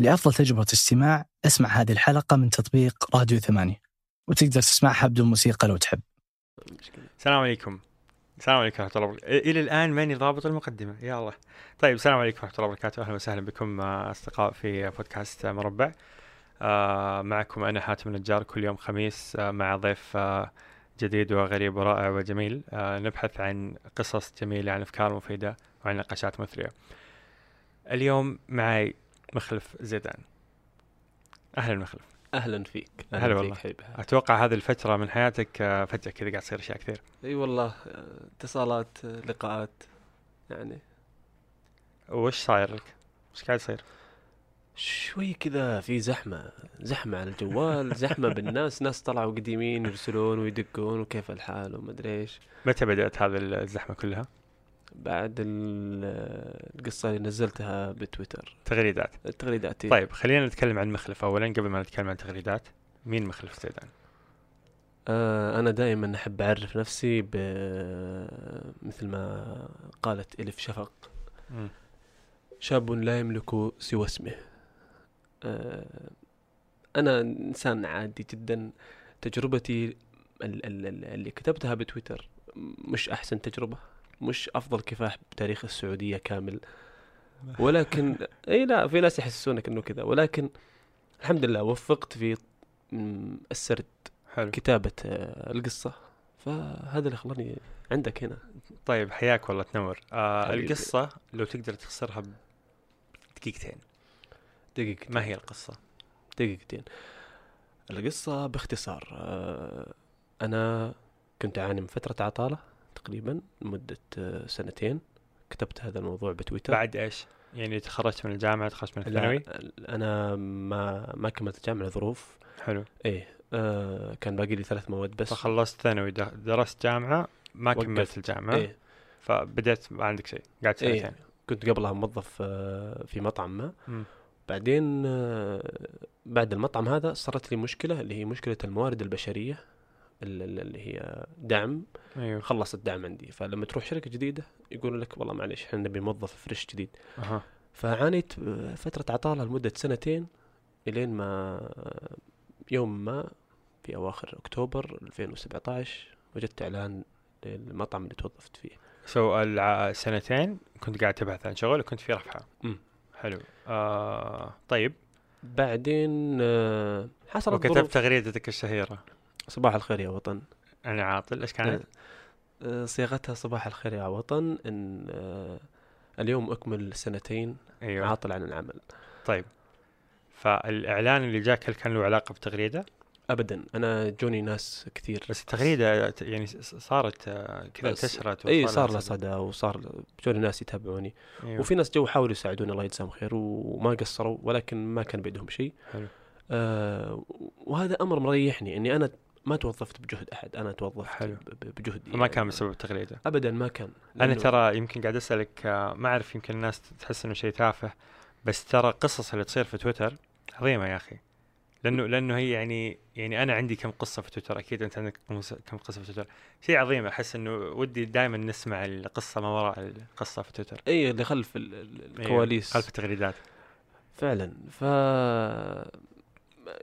لأفضل تجربة استماع أسمع هذه الحلقة من تطبيق راديو ثمانية وتقدر تسمعها بدون موسيقى لو تحب. السلام عليكم. السلام عليكم ورحمة الله وبركاته. إلى الآن ماني ضابط المقدمة. يا الله. طيب السلام عليكم ورحمة الله وبركاته. أهلا وسهلا بكم آه، أصدقاء في بودكاست آه، مربع. آه، معكم أنا حاتم النجار كل يوم خميس مع ضيف جديد وغريب ورائع وجميل. نبحث عن قصص جميلة عن أفكار مفيدة وعن نقاشات مثرية. اليوم معي مخلف زيدان أهلا مخلف أهلا فيك هلا أهلا والله. فيك حبيبي أتوقع هذه الفترة من حياتك آه، فجأة كذا قاعد تصير أشياء كثير أي والله آه، اتصالات آه، لقاءات يعني وش صاير لك؟ وش قاعد يصير؟ شوي كذا في زحمة زحمة على الجوال زحمة بالناس ناس طلعوا قديمين يرسلون ويدقون وكيف الحال ومدري إيش متى بدأت هذه الزحمة كلها؟ بعد ال- القصة اللي نزلتها بتويتر. تغريدات. التغريدات إيه. طيب خلينا نتكلم عن مخلف. أولا قبل ما نتكلم عن تغريدات مين مخلف زيدان؟ آه أنا دائما أحب أعرف نفسي ب مثل ما قالت الف شفق. شاب لا يملك سوى اسمه. آه، أنا إنسان عادي جدا. تجربتي ال- ال- ال- اللي كتبتها بتويتر مش أحسن تجربة. مش أفضل كفاح بتاريخ السعودية كامل. ولكن أي لا في ناس يحسسونك إنه كذا. ولكن الحمد لله وفقت في السرد حلو. كتابة آه، القصة. فهذا اللي خلاني عندك هنا. طيب حياك والله تنور. آه. القصة لو تقدر تختصرها بدقيقتين دقيقة ما هي القصة؟ دقيقتين. القصة باختصار آه، أنا كنت أعاني من فترة عطالة. تقريبا لمدة آه، سنتين. كتبت هذا الموضوع بتويتر. بعد إيش؟ يعني تخرجت من الجامعة تخرجت من لا، الثانوي؟ أنا ما ما كملت الجامعة ظروف حلو. إيه آه كان باقي لي ثلاث مواد بس. فخلصت ثانوي درست جامعة ما. كملت الجامعة. إيه. فبدأت ما عندك شيء إيه سنتين كنت قبلها موظف آه في مطعم ما. مم. بعدين آه، بعد المطعم هذا صارت لي مشكلة اللي هي مشكلة الموارد البشرية. ال- ال- اللي هي دعم. أيوه. خلص الدعم عندي. فلما تروح شركة جديدة يقولوا لك والله معلش إحنا نبي موظف فريش جديد. أها. فعانيت فترة عطالة لمدة سنتين إلين ما يوم ما في أواخر أكتوبر 2017 وجدت إعلان للمطعم اللي توظفت فيه. سو الع- سنتين كنت قاعد تبحث عن شغل وكنت في رفحة. مم. حلو. آه طيب. بعدين آه، حصلت وكتبت تغريدتك الشهيرة. صباح الخير يا وطن أنا عاطل إيش كانت؟ آه، صياغتها صباح الخير يا وطن إن آه، اليوم أكمل سنتين أيوه عاطل عن العمل طيب فالإعلان اللي جاك هل كان له علاقة بتغريدة؟ ابدا أنا جوني ناس كثير بس التغريدة ت- يعني صارت آه، كذا انتشرت إي صار لها له صدى. صدى وصار جوني ناس يتابعوني أيوه. وفي ناس جو حاولوا يساعدوني الله يجزاهم خير وما قصروا ولكن ما كان بيدهم شيء حلو. آه وهذا أمر مريحني إني أنا ما توظفت بجهد أحد أنا توظفت حلو. بجهدي ما كان بسبب التغريدة ابدا ما كان. لأنه- ترى يمكن قاعد أسألك آه، ما أعرف يمكن الناس تحس إنه شيء تافه بس ترى القصص اللي تصير في تويتر عظيمة يا أخي. لأنه لأنه هي يعني يعني أنا عندي كم قصة في تويتر أكيد أنت عندك كم قصة في تويتر. شيء عظيم أحس إنه ودي دائما نسمع القصة ما وراء القصة في تويتر. إي اللي خلف ال- ال- الكواليس. خلف التغريدات. فعلا. ف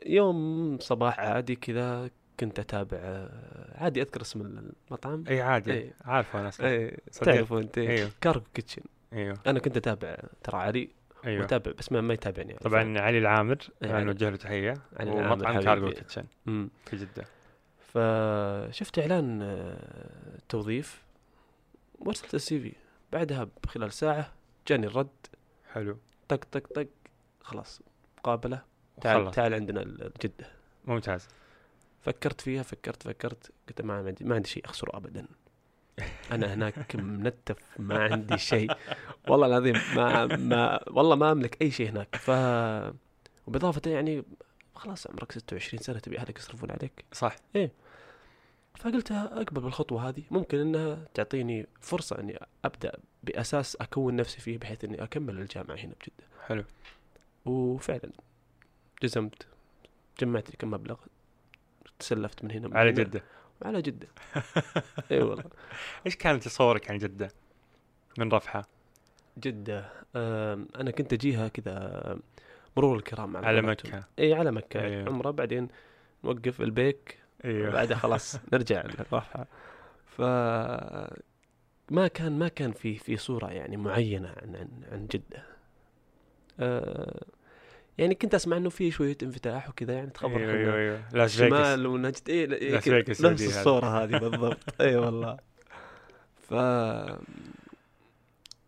يوم صباح عادي كذا كنت أتابع آه، عادي أذكر اسم المطعم. إي عادي. إيه. عارفه أنا. إي صديق. تعرفوا انت أيوه. Cargo Kitchen. أيوه. أنا كنت أتابع ترى علي أيوه. وأتابع بس ما, ما يتابعني يعني. طبعا علي العامر علي. نوجه له تحية. ومطعم Cargo. Kitchen. في جدة. فشفت إعلان آه، توظيف. وارسلت ال CV. بعدها بخلال ساعة جاني الرد. حلو. طق طق طق. خلاص. مقابلة. تعال تعال عندنا جده ممتاز. فكرت فيها فكرت فكرت. قلت ما عندي ما عندي شيء أخسره ابدا. أنا هناك منتف ما عندي شيء. والله العظيم ما ما والله ما أملك أي شيء هناك. ف وبالإضافة يعني خلاص عمرك 26 سنة تبي أهلك يصرفون عليك. صح. فقلت أقبل بالخطوة هذه. ممكن إنها تعطيني فرصة إني أبدأ بأساس أكون نفسي فيه بحيث إني أكمل الجامعة هنا بجدة. حلو. وفعلا جزمت جمعت لي كم مبلغ. تسلفت من هنا من على هنا. جدة. على جدة. إي والله. إيش كان تصورك عن جدة؟ من رفحة. جدة أنا كنت أجيها كذا مرور الكرام على قولتهم. مكة. إي على مكة. أيوه. عمرة بعدين نوقف البيك. أيوه بعدها خلاص نرجع للرفعه ف ما كان ما كان في في صورة يعني معينة عن عن, عن جدة. آه يعني كنت أسمع إنه في شوية انفتاح وكذا يعني تخبر إيوه إنه إيوه إيوه. لاس فيغاس شمال ونجد اي إيه لاس فيغاس نفس. الصورة هذه بالضبط. إي والله. ف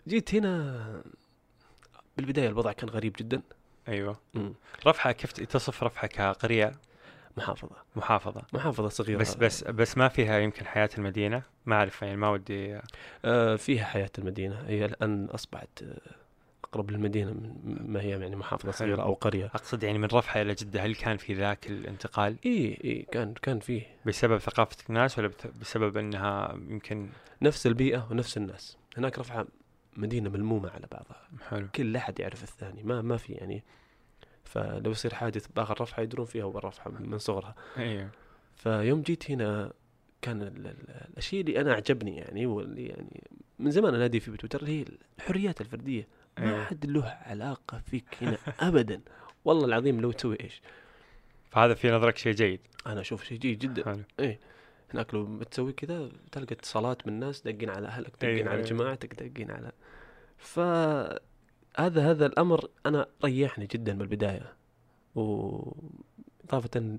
جيت هنا بالبداية الوضع كان غريب جدا. أيوه. مم. رفحة كيف تصف رفحه كقريه محافظة. محافظة. محافظة صغيرة. بس بس بس ما فيها يمكن حياة المدينة؟ ما أعرف يعني ما ودي. آه فيها حياة المدينة. هي الآن أصبحت آه، أقرب للمدينة من ما هي يعني محافظة. صغيرة أو قرية. أقصد يعني من رفحه إلى جدة هل كان في ذاك الانتقال؟ إي إي كان كان فيه. بسبب ثقافة الناس ولا بسبب إنها يمكن نفس البيئة ونفس الناس. هناك رفعة مدينة ملمومة على بعضها. حلو. كل أحد يعرف الثاني. ما ما في يعني. فلو يصير حادث باخر رفحه يدرون فيها اول رفحه من صغرها. أيوه فيوم جيت هنا كان ال- ال- الشيء اللي أنا عجبني يعني واللي يعني من زمان أنادي فيه بتويتر اللي هي الحريات الفردية. ما أيوة. حد له علاقة فيك هنا ابدا. والله العظيم لو تسوي إيش؟ فهذا في نظرك شيء جيد. أنا أشوف شيء جيد جدا. حلو. هناك لو بتسوي كذا تلقى اتصالات من الناس دقين على أهلك دقين أيوة، على أيوة. جماعتك دقين على. ف هذا هذا الأمر أنا ريحني جدا بالبداية. وإضافة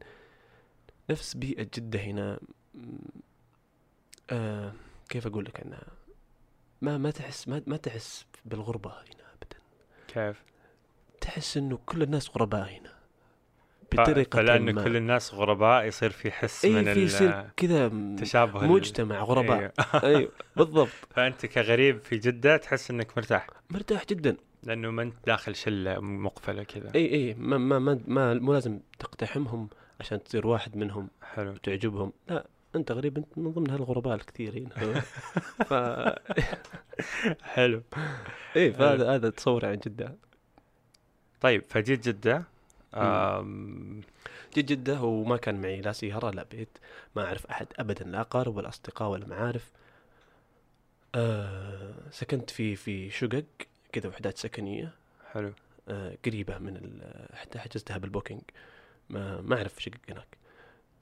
نفس بيئة جدة هنا. آه كيف أقول لك عنها ما ما تحس ما, ما تحس بالغربة هنا. كيف؟ تحس إنه كل الناس غرباء هنا. بطريقة فلأن ما. كل الناس غرباء يصير في حس من اي في يصير كذا تشابه مجتمع غرباء. أيوه بالضبط. فأنت كغريب في جدة تحس إنك مرتاح. مرتاح جدا. لأنه ما أنت داخل شلة مقفلة كذا. اي اي ما ما ما, ما مو لازم تقتحمهم عشان تصير واحد منهم حلو. تعجبهم لا. أنت غريب أنت من ضمن هالغرباء الكثير هنا ف حلو. اي فهذا هذا تصور عن جدة. طيب فجيت جدة آم، جيت جدة وما كان معي لا سيارة لا بيت ما أعرف أحد ابدا لا اقارب ولا أصدقاء ولا معارف. آه سكنت في في شقق كذا وحدات سكنية. حلو. آه، قريبة من ال- حتى حجزتها بالبوكينج. ما ما أعرف شقق هناك.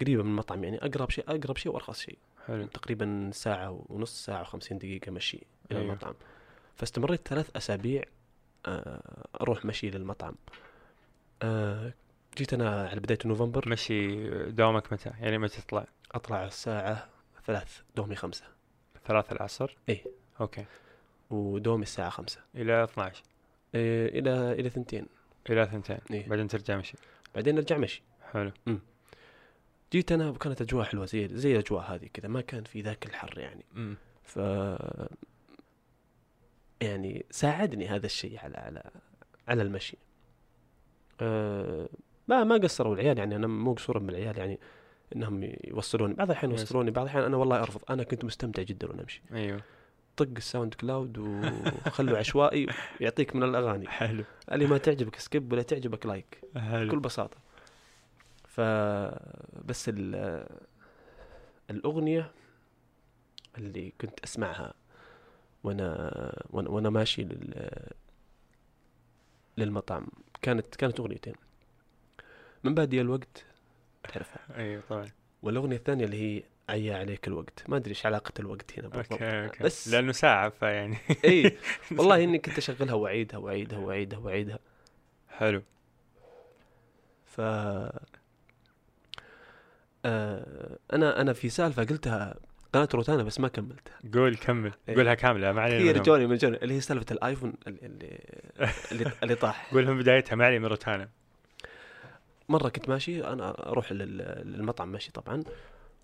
قريبة من المطعم يعني أقرب شيء أقرب شيء وأرخص شيء. حلو. تقريبا ساعة ونص ساعة وخمسين دقيقة مشي إلى أيوه. المطعم. فاستمريت ثلاث أسابيع آه، أروح مشي للمطعم آه، جيت أنا على بداية نوفمبر. مشي دوامك متى؟ يعني متى تطلع؟ أطلع الساعة ثلاث دومي خمسة. ثلاث العصر؟ إيه. أوكي. ودومي الساعة خمسة. إلى 12 إيه، إلى إلى ثنتين. إلى ثنتين. إيه. بعدين ترجع مشي. بعدين نرجع مشي. حلو. جيت أنا وكانت أجواء حلوة زي زي الأجواء هذه كذا ما كان في ذاك الحر يعني. امم ف يعني ساعدني هذا الشيء على على على المشي. أه ما ما قصروا العيال يعني أنا مو قصورا بالعيال يعني إنهم يوصلوني. بعض الأحيان. يوصلوني بعض الأحيان أنا والله أرفض أنا كنت مستمتع جدا وأنا أمشي. أيوه. طق ال SoundCloud وخلوا عشوائي ويعطيك من الأغاني. حلو. اللي ما تعجبك skip ولا تعجبك like. بكل حلو بساطة. ف بس ال- الأغنية اللي كنت أسمعها وأنا وأنا, وأنا ماشي لل للمطعم كانت كانت أغنيتين. من بادي الوقت تعرفها. أيوه طبعا. والأغنية الثانية اللي هي عيا عليك الوقت. ما أدري إيش علاقة الوقت هنا بالضبط. okay okay. بس- لأنه ساعة فيعني. إي والله إني كنت أشغلها وأعيدها وأعيدها وأعيدها وأعيدها. حلو. ف آه أنا أنا في سالفة قلتها قناة روتانا بس ما كملتها. قول كمل. إيه. قولها كاملة ما علينا كثير. جوني من جوني اللي هي سالفة الايفون اللي اللي, اللي, طاح. قولها من بدايتها ما علي من روتانا. مرة كنت ماشي أنا أروح لل- للمطعم ماشي طبعا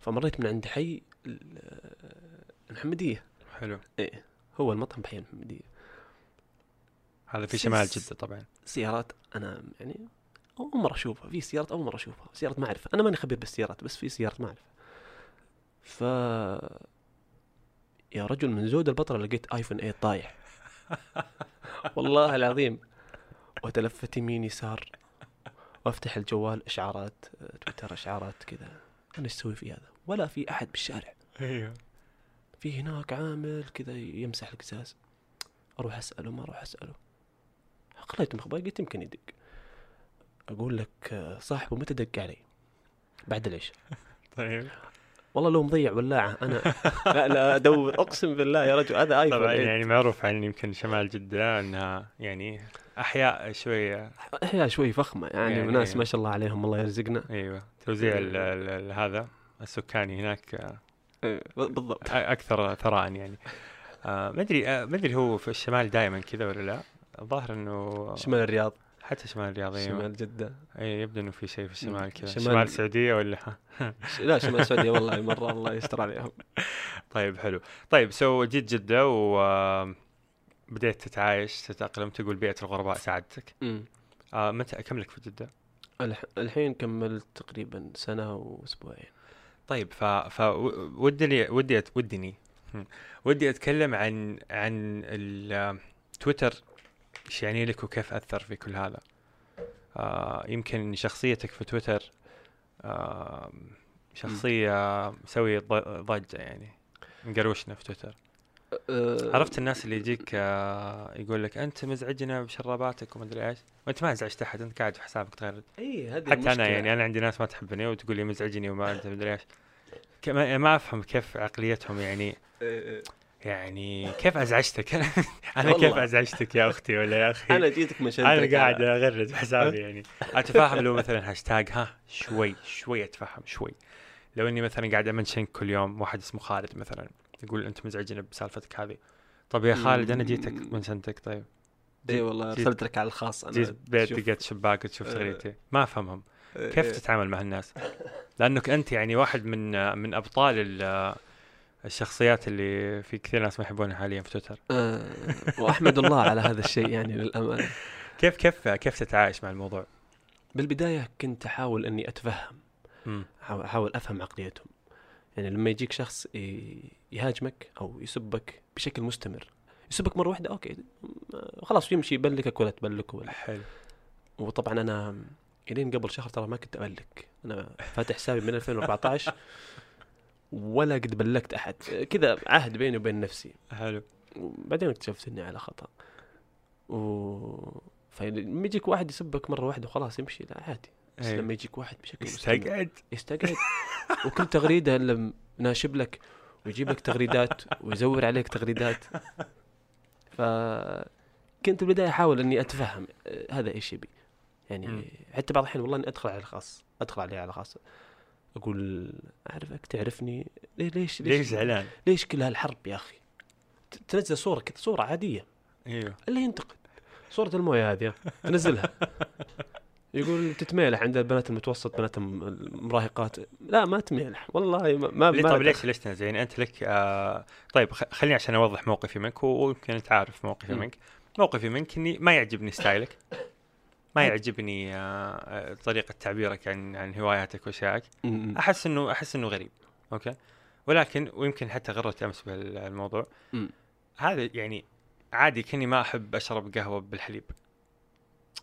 فمريت من عند حي ال- المحمدية. حلو. هو المطعم بحي المحمدية. هذا في شمال جدة طبعا. سيارات أنا يعني أول مرة أشوفها في سيارات أول مرة أشوفها سيارات معرفه أنا ماني خبير بالسيارات بس في سيارات معرفه ف يا رجل من زود البطله لقيت آيفون 8 طايح. والله العظيم. وتلفت يمين يسار. وأفتح الجوال إشعارات تويتر إشعارات كذا. أنا إيش أسوي في هذا؟ ولا في أحد بالشارع. أيوه. في هناك عامل كذا يمسح القزاز. أروح أسأله ما أروح أسأله. خليت مخبر قلت يمكن يدق. أقول لك آه، صاحبه متى دق علي؟ بعد العشاء. طيب. والله لو مضيع ولاعه أنا لا لا أدور أقسم بالله يا رجل هذا ايفون طبعا يعني يعني معروف عن يمكن شمال جدة إنها يعني أحياء شوية. أحياء شوي فخمة يعني, يعني- وناس ما شاء الله عليهم الله يرزقنا. أيوه. توزيع ال- ال- ال- هذا السكاني هناك إيه، بالضبط. أكثر ثراء يعني. آه، ما أدري آه، ما أدري هو في الشمال دائما كذا ولا لا؟ الظاهر إنه شمال الرياض. حتى شمال الرياض أيوه شمال جدة. إي يبدو إنه في شيء في الشمال كذا. شمال- شمال, السعودية ولا؟ لا شمال السعودية والله مرة الله يستر عليهم. طيب حلو. طيب سو جيت جدة و بديت تتعايش تتأقلم تقول بيئة الغرباء ساعدتك. آه متى كم لك في جدة؟ الح- الحين كملت تقريبا سنة وأسبوعين. طيب ف ف ودي أت- ودني. ودي أتكلم عن عن تويتر. إيش يعني لك وكيف أثر في كل هذا؟ آه يمكن شخصيتك في تويتر آه شخصية مسوي ض- ضجة يعني مقروشنا في تويتر. أه، عرفت الناس اللي يجيك آه يقول لك أنت مزعجنا بشراباتك وما أدري إيش؟ وأنت ما ازعجت أحد أنت قاعد في حسابك تغرد اي هذه حتى المشكلة. أنا يعني أنا عندي ناس ما تحبني وتقول لي مزعجني وما انت مدري إيش. ك- ما أفهم كيف عقليتهم يعني إيه، يعني كيف أزعجتك؟ أنا والله. كيف أزعجتك يا أختي ولا يا أخي؟ أنا جيتك شدك أنا قاعد أغرد حسابي يعني. أتفاهم لو مثلا هاشتاج ها شوي شوي اتفهم شوي. لو إني مثلا قاعد أمنشن كل يوم واحد اسمه خالد مثلا يقول انت مزعجنا بسالفتك هذه. طب يا خالد أنا جيتك منشنتك طيب. اي والله ارسلت لك على الخاص أنا جيت بيت. دقيت شباك وتشوف آه. تغريدتي ما أفهمهم. إيه، كيف إيه. تتعامل مع الناس؟ لأنك أنت يعني واحد من من أبطال ال- الشخصيات اللي في كثير ناس ما يحبونها حاليا في تويتر. آه، وأحمد الله على هذا الشيء يعني للأمانة. كيف كيف كيف تتعايش مع الموضوع؟ بالبداية كنت أحاول أني أتفهم أحاول أفهم عقليتهم. يعني لما يجيك شخص يهاجمك أو يسبك بشكل مستمر يسبك مرة واحدة أوكي آه، خلاص يمشي يبلكك ولا تبلكه ولا. حلو. وطبعا أنا إلين قبل شهر ترى ما كنت أبلك. أنا فاتح حسابي من 2014 ولا قد بلكت أحد. كذا عهد بيني وبين نفسي. حلو. وبعدين اكتشفت إني على خطأ. و فلما يجيك واحد يسبك مرة واحدة وخلاص يمشي لا عادي. بس أيوه. لما يجيك واحد بشكل استقعد. يستقعد وكل تغريدة لما ناشب لك ويجيب لك تغريدات ويزور عليك تغريدات. فكنت بالبداية أحاول إني أتفهم آه، هذا إيش يبي. يعني. حتى بعض الحين والله إني أدخل على الخاص أدخل عليه على خاص. أقول أعرفك تعرفني؟ ليه- ليش ليش زعلان؟ ليش كل هالحرب يا أخي؟ تنزل صورة كذا صورة عادية. أيوه. الا ينتقد. صورة الموية هذه تنزلها. يقول تتميلح عند البنات المتوسط بنات الم- المراهقات. لا ما تميلح والله ما ما, ليه؟ طيب ليش ليش تنزل؟ يعني أنت لك آه طيب خليني عشان أوضح موقفي منك ويمكن انت عارف موقفي. منك. موقفي منك إني ما يعجبني ستايلك. ما. يعجبني آه آه، طريقة تعبيرك عن عن هواياتك واشيائك م. أحس إنه أحس إنه غريب أوكي ولكن ويمكن حتى غرت أمس بالموضوع. هذا يعني عادي كأني ما أحب أشرب قهوة بالحليب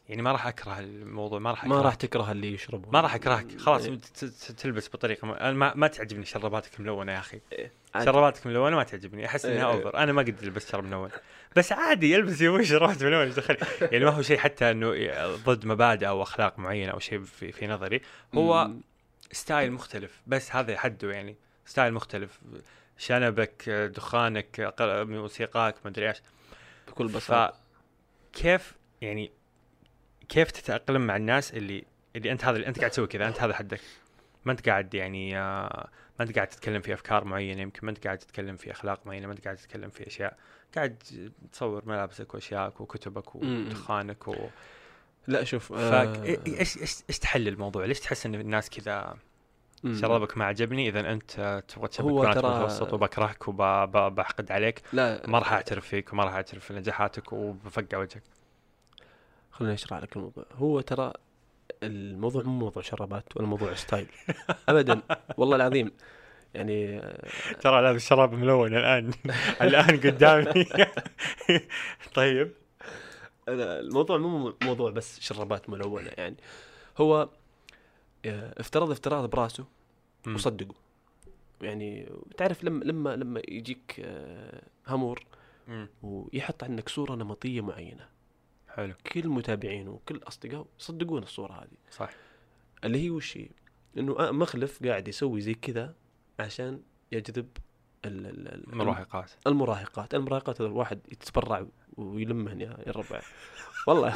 يعني ما راح أكره الموضوع ما راح ما راح. تكره اللي يشربه ما راح أكرهك. خلاص إيه. ت- ت- تلبس بطريقة ما, ما, ما تعجبني شرباتك ملونة يا أخي. عادي. شرباتك ملونة ما تعجبني. أحس انها إيه. أوفر. أنا ما قد لبست شرب ملون. بس عادي يلبس يبوي شربات ملونة إيش دخل؟ يعني ما هو شيء حتى إنه ضد مبادئ أو أخلاق معينة أو شيء في, في نظري. هو م- ستايل مختلف. بس هذا حده يعني. ستايل مختلف. شنبك دخانك موسيقاك ما أدري إيش. بكل بساطة. فكيف يعني كيف تتأقلم مع الناس اللي اللي أنت هذا اللي أنت قاعد تسوي كذا؟ أنت هذا حدك. ما أنت قاعد يعني آه، ما أنت قاعد تتكلم في أفكار معينة يمكن ما أنت قاعد تتكلم في أخلاق معينة ما أنت قاعد تتكلم في أشياء. قاعد تصور ملابسك واشيائك وكتبك. ودخانك و... لا شوف فايش إيش إيش تحل الموضوع؟ ليش تحس إن الناس كذا شرابك ما عجبني؟ إذا أنت تبغى بنات ترى- متوسط وبكرهك وبحقد عليك لا. ما راح اعترف فيك وما راح أعترف في نجاحاتك وبفقع وجهك. خليني أشرح لك الموضوع. هو ترى الموضوع مو موضوع شرابات ولا موضوع ستايل. ابدا. والله العظيم. يعني آه، ترى لابس شراب ملون الآن. الآن قدامي. طيب. الموضوع مو موضوع بس شرابات ملونة يعني. هو آه، افترض افتراض براسه. وصدقه. يعني تعرف لما لما لما يجيك آه، هامور مم. ويحط عنك صورة نمطية معينة. حلو. كل متابعينه وكل اصدقائه يصدقون الصورة هذه. صح اللي هي وش هي؟ إنه آه مخلف قاعد يسوي زي كذا عشان يجذب ال- ال- ال- مراهقات المراهقات. المراهقات. هذا الواحد يتبرع ويلمهن يا الربع والله.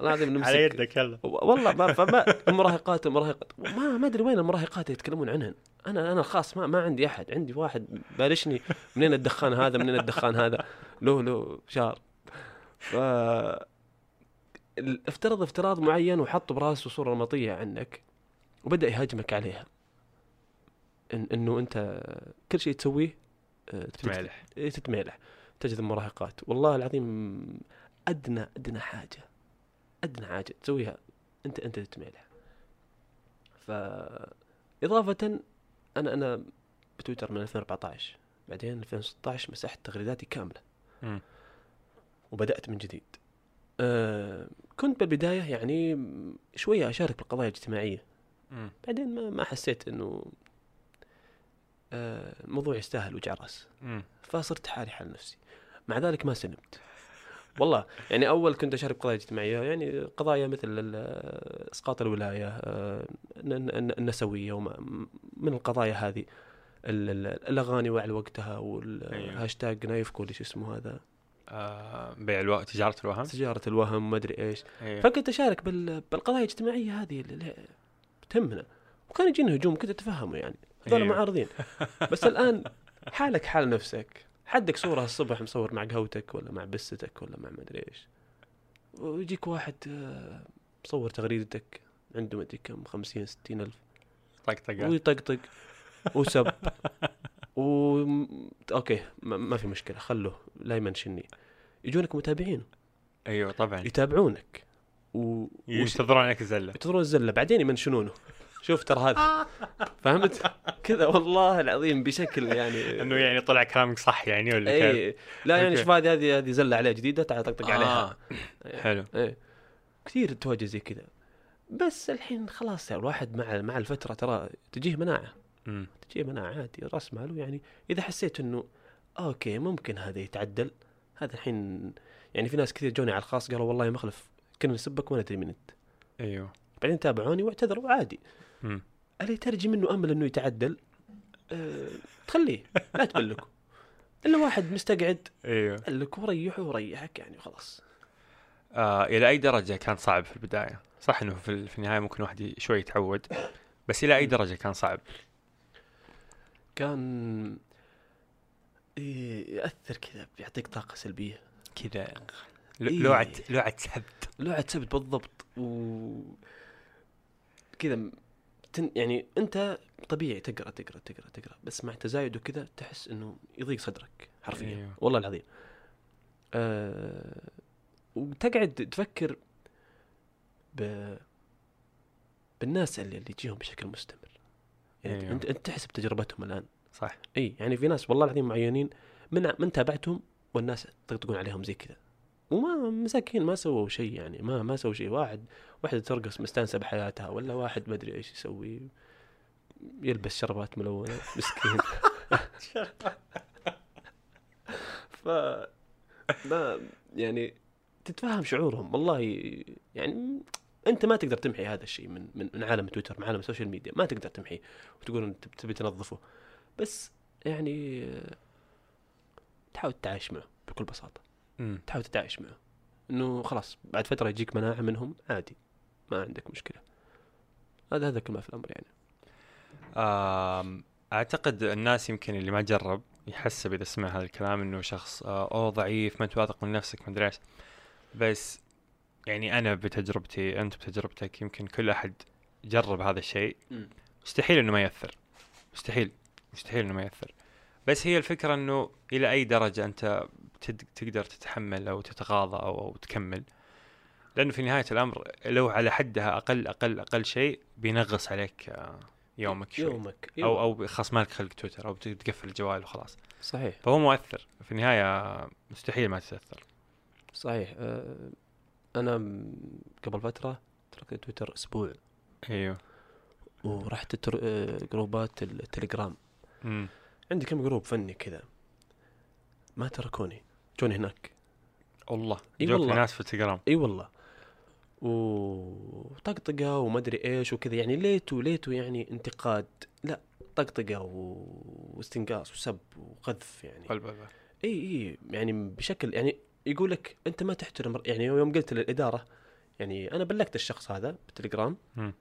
العظيم نمسك. على يدك يلا. والله ما فما المراهقات المراهقات. ما ما أدري وين المراهقات اللي يتكلمون عنهن. أنا أنا الخاص ما ما عندي أحد. عندي واحد بالشني منين الدخان هذا؟ منين الدخان هذا؟ له له شهر ف افترض افتراض معين وحط براسه صوره نمطية عنك وبدأ يهاجمك عليها. إن إنه أنت كل شيء تسويه آه، تمالح إيه تتميلح تجذب مراهقات والله العظيم أدنى أدنى حاجة. أدنى حاجة تسويها. أنت أنت تتميلح ف إضافة أنا أنا بتويتر من 2014 بعدين 2016 مسحت تغريداتي كاملة. وبدأت من جديد أه كنت بالبداية يعني شوية أشارك بالقضايا الاجتماعية مم. بعدين ما ما حسيت إنه أه الموضوع يستاهل وجع راس. فصرت حالي حال نفسي مع ذلك ما سلمت والله يعني أول كنت أشارك قضايا اجتماعيه يعني قضايا مثل ال- إسقاط الولاية آه، الن- الن- النسوية وما من القضايا هذه ال- ال- الأغاني وعلى وقتها. والهاشتاج نايف كل شو اسمه هذا آه بيع الوقت تجارة الوهم. تجارة الوهم ما أدري إيش. أيوه. فكنت اشارك بال- بالقضايا الاجتماعية هذه اللي تهمنا. وكان يجينا هجوم كنت اتفهمه يعني. هذول أيوه. معارضين. بس الآن حالك حال نفسك. حدك صورة الصبح مصور مع قهوتك ولا مع بستك ولا مع مدري إيش. ويجيك واحد آه، مصور تغريدتك عنده مدري كم خمسين ستين ألف. طقطقه ويطقطق. وسب. و أوكي ما ما في مشكلة خلوه لا يمنشني. يجونك متابعين. أيوه طبعا. يتابعونك. و... ينتظرون عليك الزلة. ينتظرون الزلة. بعدين يمنشنونه شوف ترى هذا. فهمت؟ كذا والله العظيم بشكل يعني إنه يعني طلع كلامك صح يعني ولا كيف؟ اي لا يعني أوكي. شوف هذه هذه هذه زلة عليها جديدة تعال طقطق عليها. آه. حلو. إيه. كثير تواجه زي كذا. بس الحين خلاص يعني الواحد مع مع الفترة ترى تجيه مناعة. تجيه مناعة عادي راس ماله يعني. إذا حسيت إنه أوكي ممكن هذا يتعدل هذا الحين يعني في ناس كثير جوني على الخاص قالوا والله يا مخلف كنا نسبك وما ندري من انت أيوه. بعدين تابعوني واعتذروا عادي. اللي ترجي منه أمل إنه يتعدل؟ أه تخليه لا تبلكه. إلا واحد مستقعد. أيوه. لك وريحه وريحك يعني خلاص آه إلى أي درجة كان صعب في البداية؟ صح إنه في, في النهاية ممكن واحد شوي يتعود بس إلى أي درجة كان صعب؟ كان إيه، يأثر كذا بيعطيك طاقة سلبية. كذا. إيه. لوعه لوعة سبت. لوعة سبت بالضبط و كذا تن... يعني أنت طبيعي تقرأ تقرأ تقرأ تقرأ بس مع تزايد وكذا تحس إنه يضيق صدرك حرفيا. أيوه. والله العظيم. أه... وتقعد تفكر ب... بالناس اللي, اللي تجيهم بشكل مستمر. يعني أيوه. انت أنت تحسب تجربتهم الآن. صح. إي يعني في ناس والله العظيم معينين من من تابعتهم والناس يطقطقون عليهم زي كذا. وما مساكين ما سووا شيء يعني ما ما سووا شيء. واحد واحدة ترقص مستانسة بحياتها ولا واحد ما أدري إيش يسوي يلبس شربات ملونة مسكين. ف ما يعني تتفهم شعورهم. والله يعني أنت ما تقدر تمحي هذا الشيء من من, من عالم تويتر من عالم السوشيال ميديا ما تقدر تمحيه. وتقول انت تبي تنظفه. بس يعني تحاول تتعايش معه بكل بساطة. مم. تحاول تتعايش معه. إنه خلاص بعد فترة يجيك مناعة منهم عادي ما عندك مشكلة. هذا هذا كل ما في الأمر يعني. أعتقد الناس يمكن اللي ما جرب يحسب اذا سمع هذا الكلام إنه شخص آه، أوه ضعيف ما أنت واثق من نفسك ما أدري إيش. بس يعني أنا بتجربتي أنت بتجربتك يمكن كل أحد جرب هذا الشيء. مستحيل إنه ما يأثر. مستحيل. مستحيل إنه ما يأثر. بس هي الفكرة إنه إلى أي درجة أنت تقدر تتحمل أو تتغاضى أو, أو تكمل. لأنه في نهاية الأمر لو على حدها أقل أقل أقل شيء بينغص عليك آه، يومك شوي. يومك أو أو خلاص مالك خلق تويتر أو تقفل الجوال وخلاص. صحيح. فهو مؤثر. في النهاية مستحيل ما تتأثر. صحيح. آه، أنا قبل فترة تركت تويتر أسبوع. أيوه. ورحت. آه، groups ات التليجرام. امم عندي كم group فني كذا. ما تركوني. جوني هناك. والله. جوك والله. ناس في التليجرام إي والله. وطقطقه وما ادري إيش وكذا. يعني ليتو ليتو يعني انتقاد. لا طقطقة و... واستنقاص وسب وقذف يعني. إي إي. يعني بشكل يعني يقول لك أنت ما تحترم يعني يوم قلت للإدارة يعني أنا بلغت الشخص هذا بالتليجرام مم.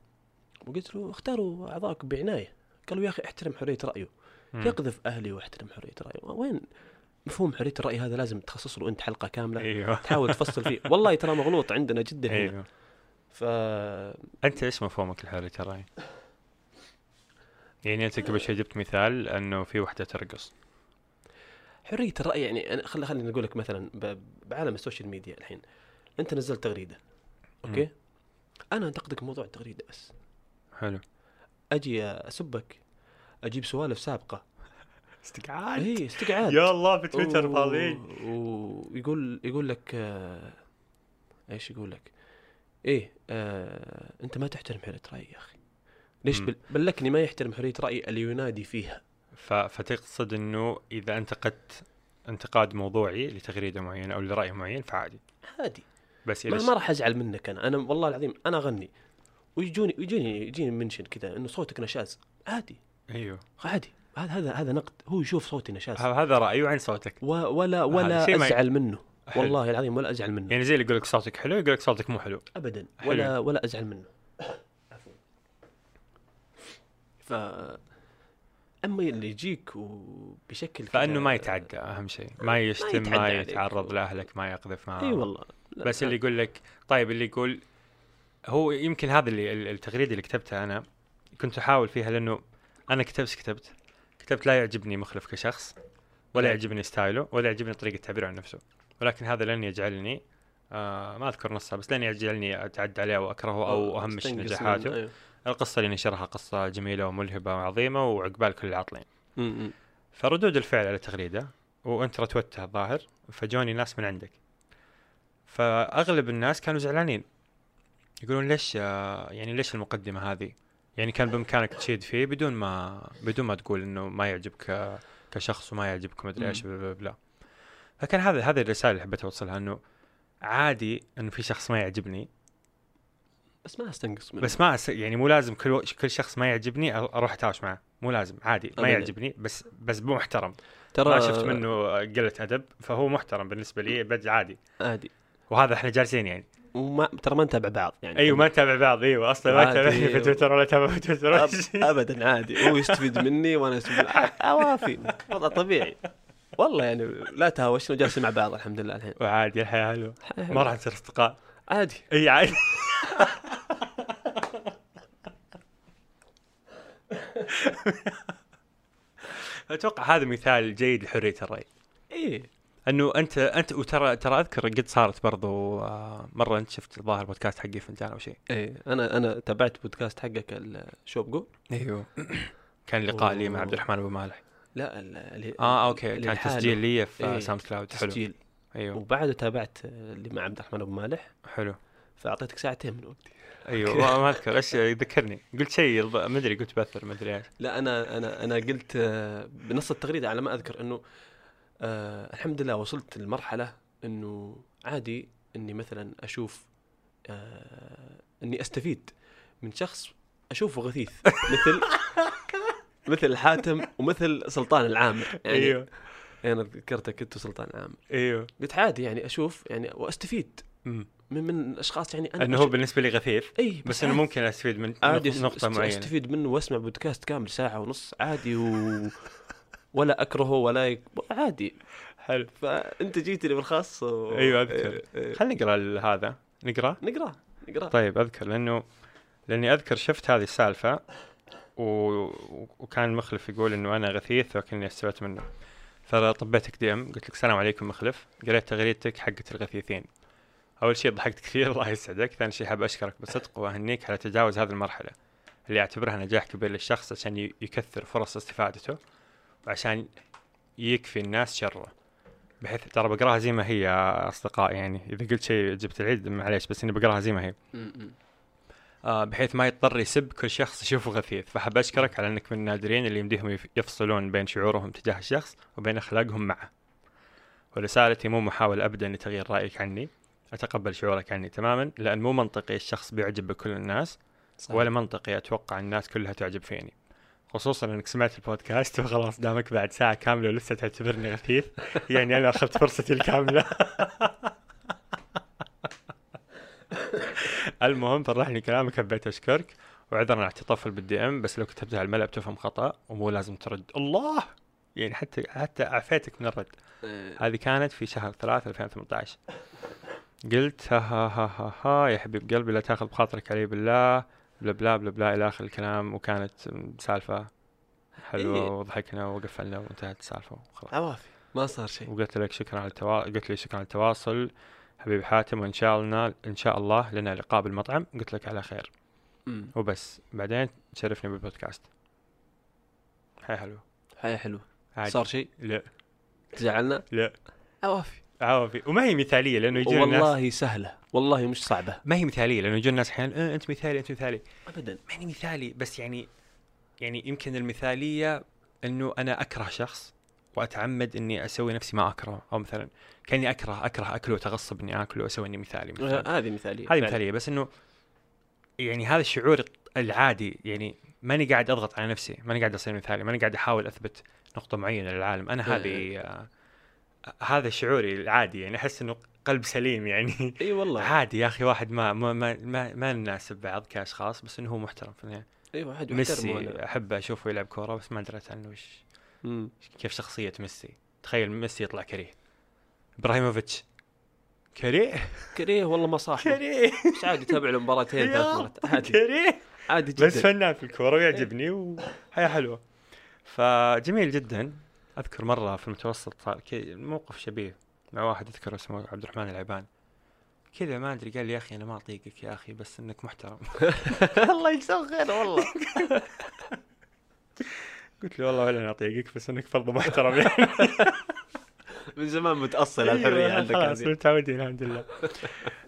وقلت له اختاروا اعضائكم بعناية. قالوا يا أخي احترم حرية رأيه. مم. يقذف أهلي واحترم حرية رايه وين؟ مفهوم حرية الراي هذا لازم تخصص له أنت حلقة كاملة. أيوه. تحاول تفصل فيه. والله ترى مغلوط عندنا جدا هنا. أيوه. ف أنت إيش مفهومك لحرية الرأي؟ يعني أنت قبل شوي جبت مثال إنه في وحدة ترقص. حرية الرأي يعني خل خليني أقول لك مثلا بعالم السوشيال ميديا الحين. أنت نزلت تغريدة أوكي؟ أنا أنتقدك موضوع التغريدة بس. حلو. أجي أسبك أجيب سوالف سابقة. استقعاد اي استقعاد يا الله في تويتر فاضيين. ويقول يقول لك آه إيش يقول لك؟ إيه آه أنت ما تحترم حرية رأيي يا أخي. ليش بلكني ما يحترم حرية رايي اللي ينادي فيها. ف... فتقصد إنه إذا أنتقدت انتقاد موضوعي لتغريدة معينة أو لرأي معين فعادي. عادي. بس ما, ما راح أزعل منك أنا. أنا والله العظيم أنا أغني. ويجوني يجيني يجيني منشن كذا إنه صوتك نشاز. عادي. أيوه. عادي. هذا هذا هذا نقد. هو يشوف صوتي نشاز. هذا رايي وعين صوتك؟ و ولا ولا شيء ما أزعل منه. حلو. والله العظيم ولا أزعل منه. يعني زي اللي يقول لك صوتك حلو يقول لك صوتك مو حلو. ابدا. حلو. ولا ولا أزعل منه. ف أما اللي يجيك وبشكل فأنه ما يتعدى أهم شيء. ما يشتم ما عليك. يتعرض لأهلك ما يقذف ما أي والله. لا، بس اللي يقول لك طيب اللي يقول هو يمكن هذا اللي ال- التغريدة اللي كتبتها أنا كنت أحاول فيها لأنه أنا كتبت إيش كتبت؟ كتبت لا يعجبني مخلف كشخص ولا. يعجبني ستايله ولا يعجبني طريقة تعبيره عن نفسه. ولكن هذا لن يجعلني آه ما أذكر نصها بس لن يجعلني اتعدى عليه أو أكرهه أو أهمش تستنقص من- نجاحاته أيوه. القصة اللي نشرها قصة جميلة وملهبه وعظيمة وعقبال كل العاطلين. فردود الفعل على التغريده وأنت رتوتها الظاهر فجوني ناس من عندك. فأغلب الناس كانوا زعلانين. يقولون ليش آه، يعني ليش المقدمة هذه؟ يعني كان بإمكانك تشيد فيه بدون ما بدون ما تقول إنه ما يعجبك كشخص وما يعجبك مدري إيش. بلا فكان هذا هذه الرسالة اللي حبيت أوصلها إنه عادي انه في شخص ما يعجبني. بس ما أستنقص منه. بس ما أس... يعني مو لازم كل و... كل شخص ما يعجبني أروح اتهاوش معه. مو لازم عادي ما. يعجبني بس بس مو محترم. ترى ما شفت منه قلة أدب فهو محترم بالنسبة لي بد عادي. عادي. وهذا إحنا جالسين يعني. وما ترى ما نتابع بعض يعني. أيوه ما نتابع بعض أيوه أصلا ما. تابعني في تويتر ولا تابع في تويتر أب... ابدا عادي. هو يستفيد مني وأنا أستفيد عوافي. وضع طبيعي. والله يعني لا تهاوشنا وجالسين مع بعض الحمد لله الحين. وعادي الحياة حلوة. ما راح تصير أصدقاء. عادي. إي عادي. أتوقع هذا مثال جيد لحرية الرأي. إيه. انه انت انت وترى ترى اذكر قد صارت برضو آه، مرة انت شفت الظاهر بودكاست حقي فنجان أو شيء. إيه أنا أنا تابعت بودكاست حقك الشوب جو. أيوه. كان لقاء لي مع. عبد الرحمن أبو مالح. لا ال- اللي آه أوكي اللي كان. تسجيل لي في إيه، SoundCloud. حلو. تسجيل. أيوه. وبعده تابعت اللي مع عبد الرحمن أبو مالح. حلو. فأعطيتك ساعتين من وقتي أيوه ما أذكر. إيش ذكرني قلت شيء ما أدري قلت بثر ما أدري إيش. لا أنا أنا أنا قلت آه، بنص التغريدة على ما أذكر إنه آه الحمد لله وصلت لمرحله إنه عادي إني مثلا أشوف آه إني أستفيد من شخص أشوفه غثيث. مثل مثل حاتم ومثل سلطان العامر يعني إيوه. أنا ذكرتك انت وسلطان العامر إيوه. قلت عادي يعني أشوف يعني وأستفيد. من من أشخاص يعني أنا إنه هو بالنسبة لي غثيث إي بس إنه ممكن أستفيد من عادي نقطة, أست- معينة. أستفيد منه وأسمع بودكاست كامل ساعة ونص عادي و ولا أكرهه ولا يك... عادي. حلو. فأنت جيت لي بالخاص و... أيوة، أذكر. إيه، إيه. خلينا نقرأ هذا. نقرأ؟ نقرأ نقرأ. طيب أذكر لأنه لأني أذكر شفت هذه السالفة و... وكان مخلف يقول إنه أنا غثيث ولكني استفدت منه. فطبيتك دي إم قلت لك السلام عليكم مخلف. قريت تغريدتك حقت الغثيثين. أول شيء ضحكت كثير الله يسعدك. ثاني شيء حاب أشكرك بصدق وأهنيك على تجاوز هذه المرحلة. اللي أعتبرها نجاح كبير للشخص عشان يكثر فرص استفادته. وعشان يكفي الناس شره. بحيث ترى بقراها زي ما هي يا اصدقاء يعني إذا قلت شيء جبت العيد معليش بس إني بقراها زي ما هي. آه بحيث ما يضطر يسب كل شخص يشوفه غثيث. فحب أشكرك على إنك من النادرين اللي يمديهم يف- يفصلون بين شعورهم تجاه الشخص وبين أخلاقهم معه. ورسالتي مو محاولة أبدا لتغيير رأيك عني. أتقبل شعورك عني تماما لأن مو منطقي الشخص بيعجب بكل الناس صح. ولا منطقي أتوقع الناس كلها تعجب فيني. خصوصا إنك سمعت البودكاست وخلاص دامك بعد ساعة كاملة ولسه تعتبرني غثيث. يعني أنا أخذت فرصتي الكاملة. المهم فرحني كلامك حبيت أشكرك. وعذرا على التطفل بالدي ام بس لو كتبتها على الملأ بتفهم خطأ ومو لازم ترد. الله! يعني حتى حتى عفيتك من الرد. آه، هذه كانت في شهر 3 2018 قلت ها ها ها ها, ها يا حبيب قلبي لا تأخذ بخاطرك علي بالله. بلا بلا بلا بلا إلى آخر الكلام وكانت سالفة حلوة إيه. وضحكنا وقفلنا وانتهت السالفة وخلاص. عوافي. ما صار شيء. وقلت لك شكرا على التوا... قلت لي شكرا على التواصل حبيبي حاتم وإن شاء الله إن شاء الله لنا لقاء بالمطعم. قلت لك على خير. مم. وبس. بعدين تشرفني بالبودكاست. هاي حلو حياة حلوة. عادي. صار شيء؟ لا. تزعلنا؟ لا. عوافي. عوافي وما هي مثالية لأنه يجون الناس والله سهلة. والله مش صعبة. ما هي مثالية لأنه يجون الناس أحيانا آه أنت مثالي أنت مثالي. ابدا. ما هي مثالي بس يعني يعني يمكن المثالية إنه أنا أكره شخص وأتعمد إني أسوي نفسي ما أكره. أو مثلا كأني أكره أكره أكله واتغصب إني أكله وأسوي إني مثالي مثلا. آه، هذه مثالية هذه. مثالية بس إنه يعني هذا الشعور العادي يعني ماني قاعد أضغط على نفسي ماني قاعد أصير مثالي ماني قاعد أحاول أثبت نقطة معينة للعالم. أنا هذه آه هذا شعوري العادي يعني أحس إنه قلب سليم يعني. إي والله. عادي يا أخي واحد ما ما ما ما, ما نناسب بعض كأشخاص بس إنه هو محترم في النهاية. أيوه واحد ميسي يحترمه أنا. احب أشوفه يلعب كورة بس ما دريت عنه وش. كيف شخصية ميسي. تخيل ميسي يطلع كريه. إبراهيموفيتش. كريه؟ كريه؟ والله ما صاحبه. كريه. بس عادي تابع له مباراتين ثلاث مرات. عادي. كريه. عادي جدا. بس فنان في الكورة ويعجبني وحياه حلوة. فجميل جدا. أذكر مرة في المتوسط صار موقف شبيه مع واحد اذكر اسمه عبد الرحمن العبان كذا ما أدري قال لي يا أخي أنا ما أطيقك يا أخي بس إنك محترم. الله يجزاه خير والله. قلت له والله ولا أنا أطيقك بس إنك برضه محترم يعني. من زمان متأصل على الحرية أيوة، عندك خلاص متعودين الحمد لله.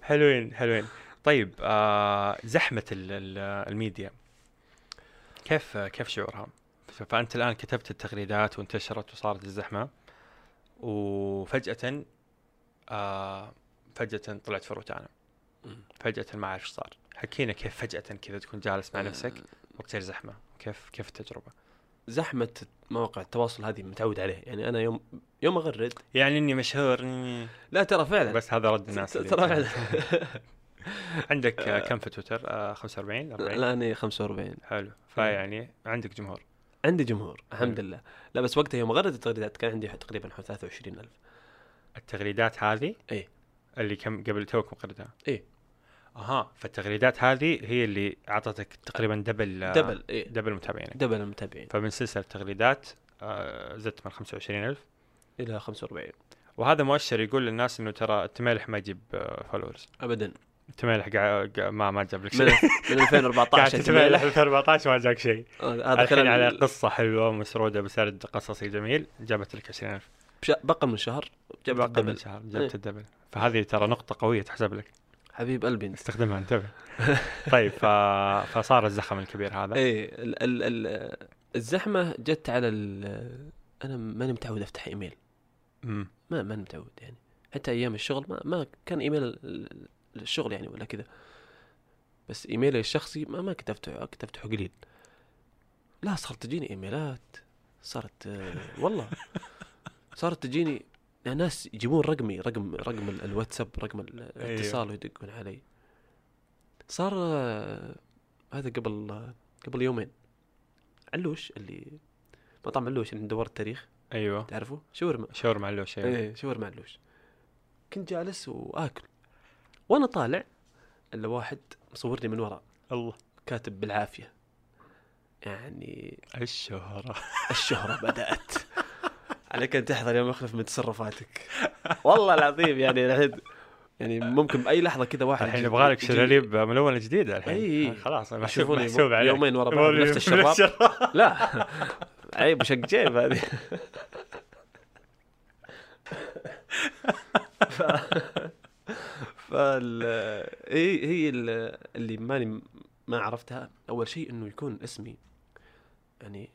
حلوين حلوين. طيب آه زحمة ال- ال- الميديا. كيف كيف شعورها؟ فأنت الآن كتبت التغريدات وانتشرت وصارت الزحمة وفجأة آه فجأة طلعت في روتانا. فجأة ما أعرف إيش صار. حكينا كيف فجأة كذا تكون جالس مع نفسك وتصير زحمة. كيف كيف التجربة؟ زحمة مواقع التواصل هذه متعود عليه. يعني أنا يوم يوم أغرد. يعني إني مشهور لا ترى فعلا. بس هذا رد الناس ترى فعلا. عندك آه، كم في تويتر؟ آه 45 40 لا أنا 45 حلو. فيعني عندك جمهور. عندي جمهور الحمد. لله. لا بس وقتها يوم اغرد التغريدات كان عندي تقريبا 23000 التغريدات هذه؟ إيه. اللي كم قبل توك مغردها إيه. أها فالتغريدات هذه هي اللي أعطتك تقريبا double آه، double إيه double متابعينك double المتابعين. فمن سلسلة تغريدات آه، زدت من 25000 إلى 45 وهذا مؤشر يقول للناس إنه ترى التمالح ما يجيب followers ابدا. قاعد- ما ما جاب لك شيء. من 2014 قاعد تتمالح التمالح. في 2014 ما جاك شيء. آه، هذا الحين على قصة حلوة مسروده بسرد قصصي جميل. جابت لك 20000 بش- بقى من شهر؟ جبت باقي من شهر إيه. جبت الدبل. فهذه ترى نقطة قوية تحسب لك. حبيب قلبي. انت استخدمها انتبه طيب ف... فصار الزخم الكبير هذا. إيه ال ال ال الزحمة جت على ال أنا ماني متعود أفتح إيميل. مم. ما ماني متعود يعني. حتى أيام الشغل ما ما كان إيميل الشغل يعني ولا كذا بس إيميلي الشخصي ما ما كنت افتحه كنت افتحه قليل. لا صارت تجيني إيميلات. صارت والله. صارت تجيني يعني ناس يجيبون رقمي رقم رقم ال- الواتساب رقم ال- الاتصال ويدقون علي. صار هذا قبل قبل يومين. علوش اللي مطعم علوش اللي دور التاريخ. أيوه. تعرفه؟ شاورما. شاور مع له شيء إيه شاورما علوش. كنت جالس وآكل. وأنا طالع الا واحد مصورني من وراء. الله. كاتب بالعافية. يعني الشهرة. الشهرة بدأت. عليك أن تحذر يوم يخلف من تصرفاتك. والله العظيم يعني الحين يعني ممكن بأي لحظة كذا واحد الحين يبغى لك شلاليب ملونة جديدة الحين. آه، خلاص محسوب يشوفوني محسوب عليك. يومين ورا بعض لي- الشراب. لا. عيب وشق جيب هذه. فال هي هي ال- اللي ماني ما عرفتها. أول شيء إنه يكون اسمي يعني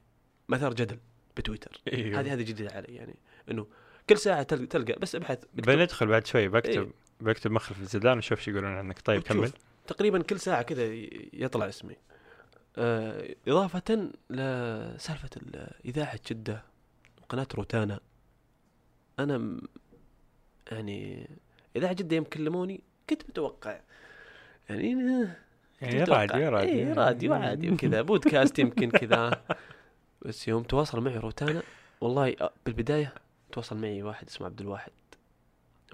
مثار جدل بتويتر. إيوه. هذه هذه جديده علي يعني. إنه كل ساعة تلقى, تلقى بس أبحث بندخل بعد شوي بكتب إيه. بكتب مخلف الزدان ونشوف شو يقولون عنك. طيب. كمل. تقريبا كل ساعة كذا يطلع اسمي. آه إضافة لسالفه ال- إذاعة جدة وقناه روتانا. أنا يعني إذاعة جدة يوم كلموني كنت متوقع. يعني يعني. راديو راديو. إيه راديو عادي وكذا. بودكاست يمكن كذا. بس يوم تواصل معي روتانا والله آه، بالبداية تواصل معي واحد اسمه عبد الواحد.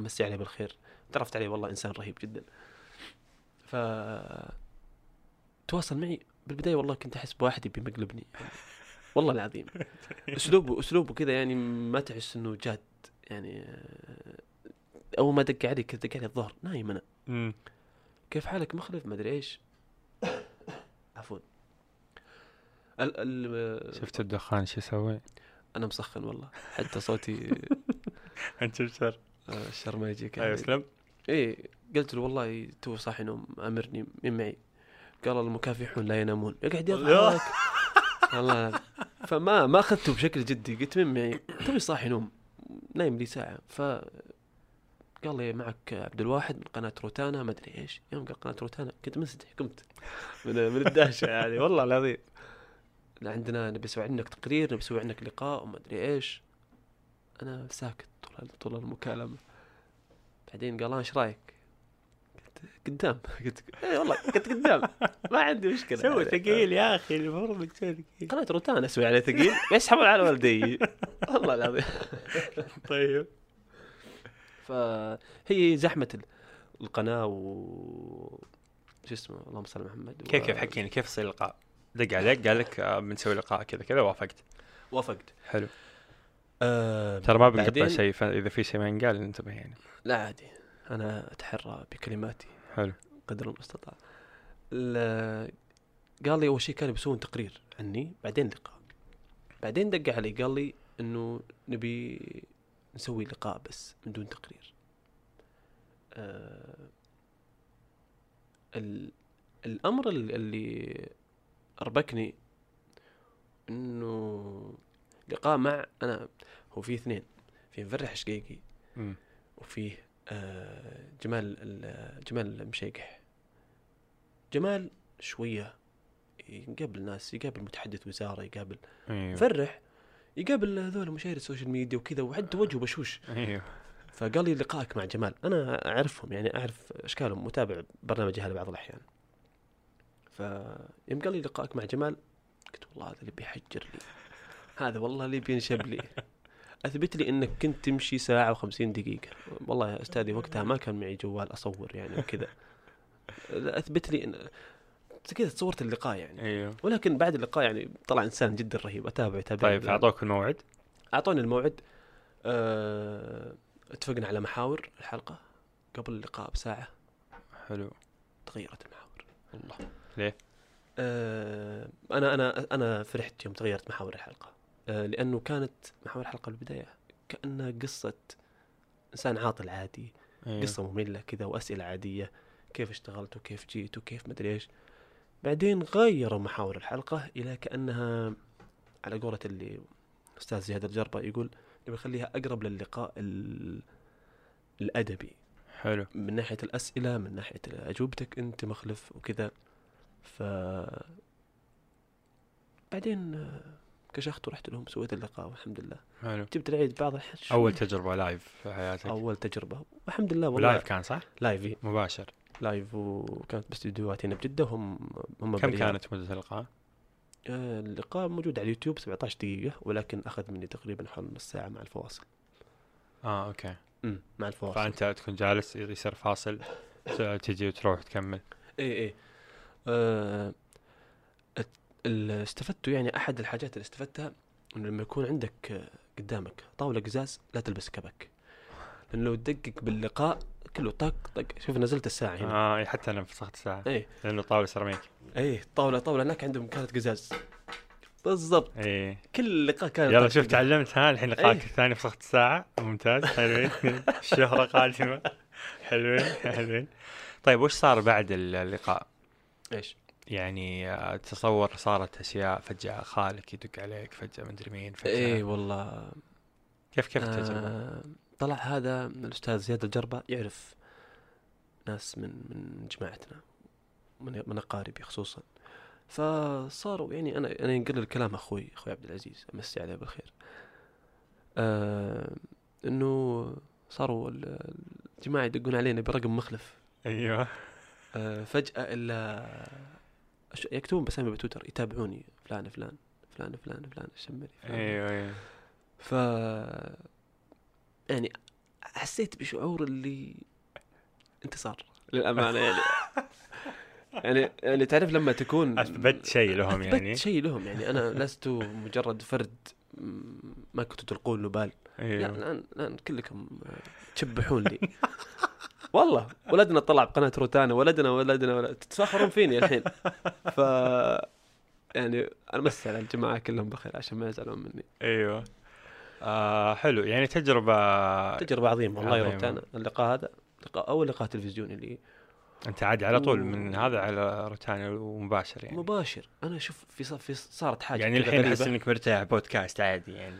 امسي عليه بالخير. تعرفت عليه والله إنسان رهيب جدا. ف تواصل معي بالبداية والله كنت أحس بواحد يبي مقلبني. والله العظيم. اسلوبه اسلوبه كذا يعني ما تحس إنه جاد. يعني آه، أول ما دق علي كذا دق علي الظهر نايم أنا. مم. كيف حالك؟ مخلف ما أدري إيش. عفوا. ال ال شفت الدخان شو يسوي؟ أنا مسخن والله. حتى صوتي أنت بشر آه، الشر ما يجيك. أيوه يعني. أسلم. إيه قلت له والله تو صاحي نوم أمرني مين معي. قال المكافحون لا ينامون. يقعد يضحك والله. فما ما أخذته بشكل جدي قلت مين معي. توي صاحي نوم نايم لي ساعة. ف قال لي معك عبد الواحد من قناة روتانا ما أدري إيش. يوم قال قناة روتانا كنت منسدح قمت. من, من الدهشة يعني والله العظيم. عندنا نبي نسوي عنك تقرير نبي نسوي عنك لقاء وما أدري إيش. أنا ساكت طول طول المكالمة. بعدين قال "آه، إيش رأيك؟ قلت قدام. قلت اي والله قلت قدام. ما عندي مشكلة. سوي يعني. ثقيل يا أخي المفروض تسوي ثقيل. قناة روتانا أسوي عليه ثقيل يسحبون على والدي. والله العظيم. طيب. فهي زحمة ال- القناة و شو اسمه اللهم صل على محمد و- كيف كيف حكيني؟ كيف يصير لقاء؟ دق عليك قال لك آه، بنسوي لقاء كذا كذا وافقت. وافقت. حلو. آه ترى ما بنقطع بعدين- شيء فإذا في شيء ما ينقال انتبه يعني. لا عادي. أنا أتحرى بكلماتي حلو. قدر المستطاع. ال- قال لي أول شيء كانوا بيسوون تقرير عني بعدين لقاء. بعدين دق علي قال لي إنه نبي نسوي لقاء بس من دون تقرير. آه ال الأمر ال- اللي أربكني إنه لقاء مع أنا هو في اثنين في مفرح شقيقي. وفيه آه، جمال ال- جمال المشيقح جمال شوية يقابل ناس يقابل متحدث وزارة يقابل أيوه. مفرح يقابل هذول مشاهير السوشيال ميديا وكذا وعنده وجهه بشوش. أيوه. فقال لي لقائك مع جمال. أنا أعرفهم يعني أعرف أشكالهم متابع برنامج هذا بعض الأحيان. فيوم قال لي لقائك مع جمال قلت والله هذا اللي بيحجر لي. هذا والله اللي بينشب لي. أثبت لي إنك كنت تمشي ساعة و50 دقيقة. والله يا أستاذي وقتها ما كان معي جوال أصور يعني وكذا. أثبت لي إن كذا تصورت اللقاء يعني. أيوه. ولكن بعد اللقاء يعني طلع إنسان جدا رهيب أتابع أتابع طيب أعطوك الموعد. أعطوني الموعد. أه... اتفقنا على محاور الحلقة قبل اللقاء بساعة. حلو. تغيرت المحاور. والله ليه؟ أه... أنا أنا أنا فرحت يوم تغيرت محاور الحلقة. أه... لأنه كانت محاور الحلقة بالبداية كانها قصة إنسان عاطل عادي أيوه. قصة مملة كذا وأسئلة عادية. كيف اشتغلت وكيف جيت وكيف مدري إيش. بعدين غيروا محاور الحلقة إلى كأنها على قولة اللي أستاذ زياد الجربة يقول نبي نخليها أقرب للقاء ال... الأدبي. حلو. من ناحية الأسئلة من ناحية أجوبتك أنت مخلف وكذا. ف بعدين كشخت ورحت لهم سويت اللقاء والحمد لله. حلو. جبت العيد بعض الحين أول تجربة live في حياتك. أول تجربة. والحمد لله والله. live كان صح؟ live. مباشر. live وكانت باستديوهات هنا بجدة هم هم كم بالرياض. كانت مدة اللقاء؟ آه، اللقاء موجود على اليوتيوب 17 دقيقة ولكن أخذ مني تقريبا حول نص ساعة مع الفواصل. آه أوكي. امم مع الفواصل. فأنت تكون جالس يصير فاصل تجي وتروح تكمل. اي اي آه اللي استفدته يعني أحد الحاجات اللي استفدتها إنه لما يكون عندك قدامك طاولة قزاز لا تلبس كبك. لأنه لو تدقق باللقاء كله طق طق. شوف نزلت الساعة هنا. آه حتى أنا فسخت الساعة. إي. لأنه طاولة سيراميك. إي طاولة طاولة. هناك عندهم كانت قزاز. بالضبط. إي. كل لقاء كان يلا شوف. تعلمت ها الحين لقاءك إيه. الثاني فسخت الساعة. ممتاز. حلوين. الشهره قادمة. حلوين حلوين. طيب وش صار بعد اللقاء؟ إيش؟ يعني آه، تصور صارت أشياء فجأة خالك يدق عليك فجأة مدري مين فجأة. إي والله. كيف كيف التجربة؟ آه طلع هذا الأستاذ زياد الجربة يعرف ناس من من جماعتنا من من أقاربي خصوصا. فصاروا يعني أنا أنا ينقل الكلام أخوي أخوي عبد العزيز امسي عليه بالخير. آه إنه صاروا ال- الجماعة يدقون علينا برقم مخلف. أيوه. آه فجأة إلا يكتبون بسامي بتويتر يتابعوني فلان فلان فلان فلان فلان الشمري أيوه أيوه. ف يعني حسيت بشعور اللي انتصار للأمانة يعني. يعني يعني تعرف لما تكون أثبت شيء لهم أثبت يعني. شيء لهم يعني. أنا لست مجرد فرد ما كنتوا تلقون له بال لا أيوه الآن الآن كلكم تشبحون لي. والله ولدنا طلع بقناة روتانا ولدنا ولدنا ولد تتفاخرون فيني الحين. ف يعني أنا مسي على الجماعة كلهم بخير عشان ما يزعلون مني. أيوه. آه حلو يعني تجربة تجربة عظيمة والله عظيمة. روتانا اللقاء هذا لقاء اول لقاء تلفزيوني لي أنت عادي على طول من هذا على روتانا ومباشر يعني مباشر أنا شوف في صار في صارت حاجة يعني الحين أحس. إنك مرتاح بودكاست عادي يعني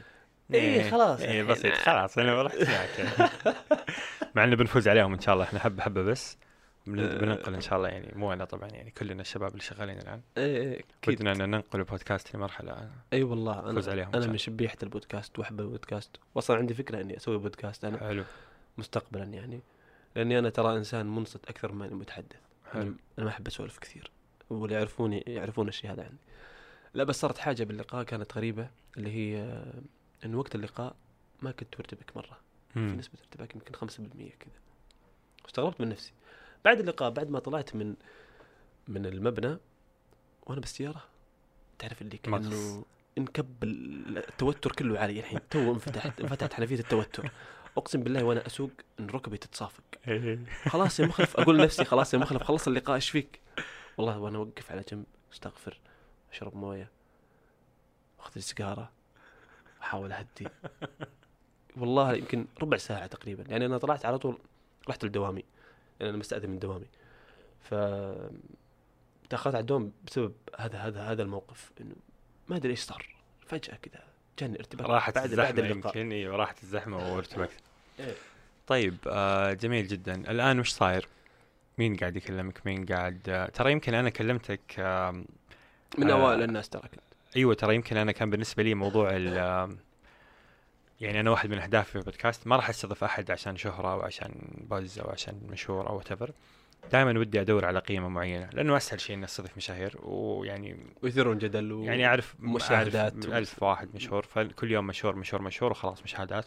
إيه، خلاص الحين. بسيط خلاص أنا رحت معك. مع إنه بنفوز عليهم إن شاء الله إحنا حبة حبة بس. بننقل إن شاء الله يعني مو أنا طبعا يعني كلنا الشباب اللي شغالين الآن. إيه إيه أكيد. ودنا إن ننقل البودكاست لمرحلة إي والله فوز أنا عليهم أنا من شبيحه البودكاست وأحب البودكاست. واصلا عندي فكرة إني أسوي بودكاست أنا حلو. مستقبلا يعني لأني أنا ترى إنسان منصت أكثر من أني متحدث. حلو. أنا ما أحب أسولف كثير واللي يعرفوني يعرفون الشيء هذا عني لا بس صارت حاجة باللقاء كانت غريبة اللي هي آه، انه وقت اللقاء ما كنت مرتبك مرة. في. نسبة ارتباك يمكن 5% كذا. واستغربت من نفسي. بعد اللقاء بعد ما طلعت من من المبنى وأنا بالسيارة تعرف اللي. كأنه انكب ال- التوتر كله علي الحين تو انفتحت انفتحت حنفية التوتر أقسم بالله وأنا أسوق إن ركبي تتصافق. خلاص يا مخلف أقول لنفسي خلاص يا مخلف خلص اللقاء إيش فيك؟ والله وأنا أوقف على جنب أستغفر أشرب موية أخذ لي سيجارة أحاول أهدي والله يمكن ربع ساعة تقريبا يعني أنا طلعت على طول رحت لدوامي يعني أنا مستأذن من دوامي ف تأخرت على الدوام بسبب هذا هذا هذا الموقف إنه ما أدري إيش صار فجأة كذا جاني ارتباك راحت بعد الزحمة بعد اللقاء يمكن أيوه راحت الزحمة وارتبكت إيه. طيب آه جميل جدا الآن وش صاير؟ مين قاعد يكلمك؟ مين قاعد آه ترى يمكن أنا كلمتك آه من. اوائل الناس ترى كنت أيوه ترى يمكن أنا كان بالنسبة لي موضوع ال يعني أنا واحد من اهدافي في البودكاست ما راح أستضيف أحد عشان شهرة أو عشان بز أو عشان مشهور أو whatever. دائما ودي أدور على قيمة معينة لأنه أسهل شيء إني أستضيف مشاهير ويعني ويثيرون جدل و... يعني أعرف مشاهدات أعرف ألف واحد مشهور فكل يوم مشهور مشهور مشهور وخلاص مشاهدات.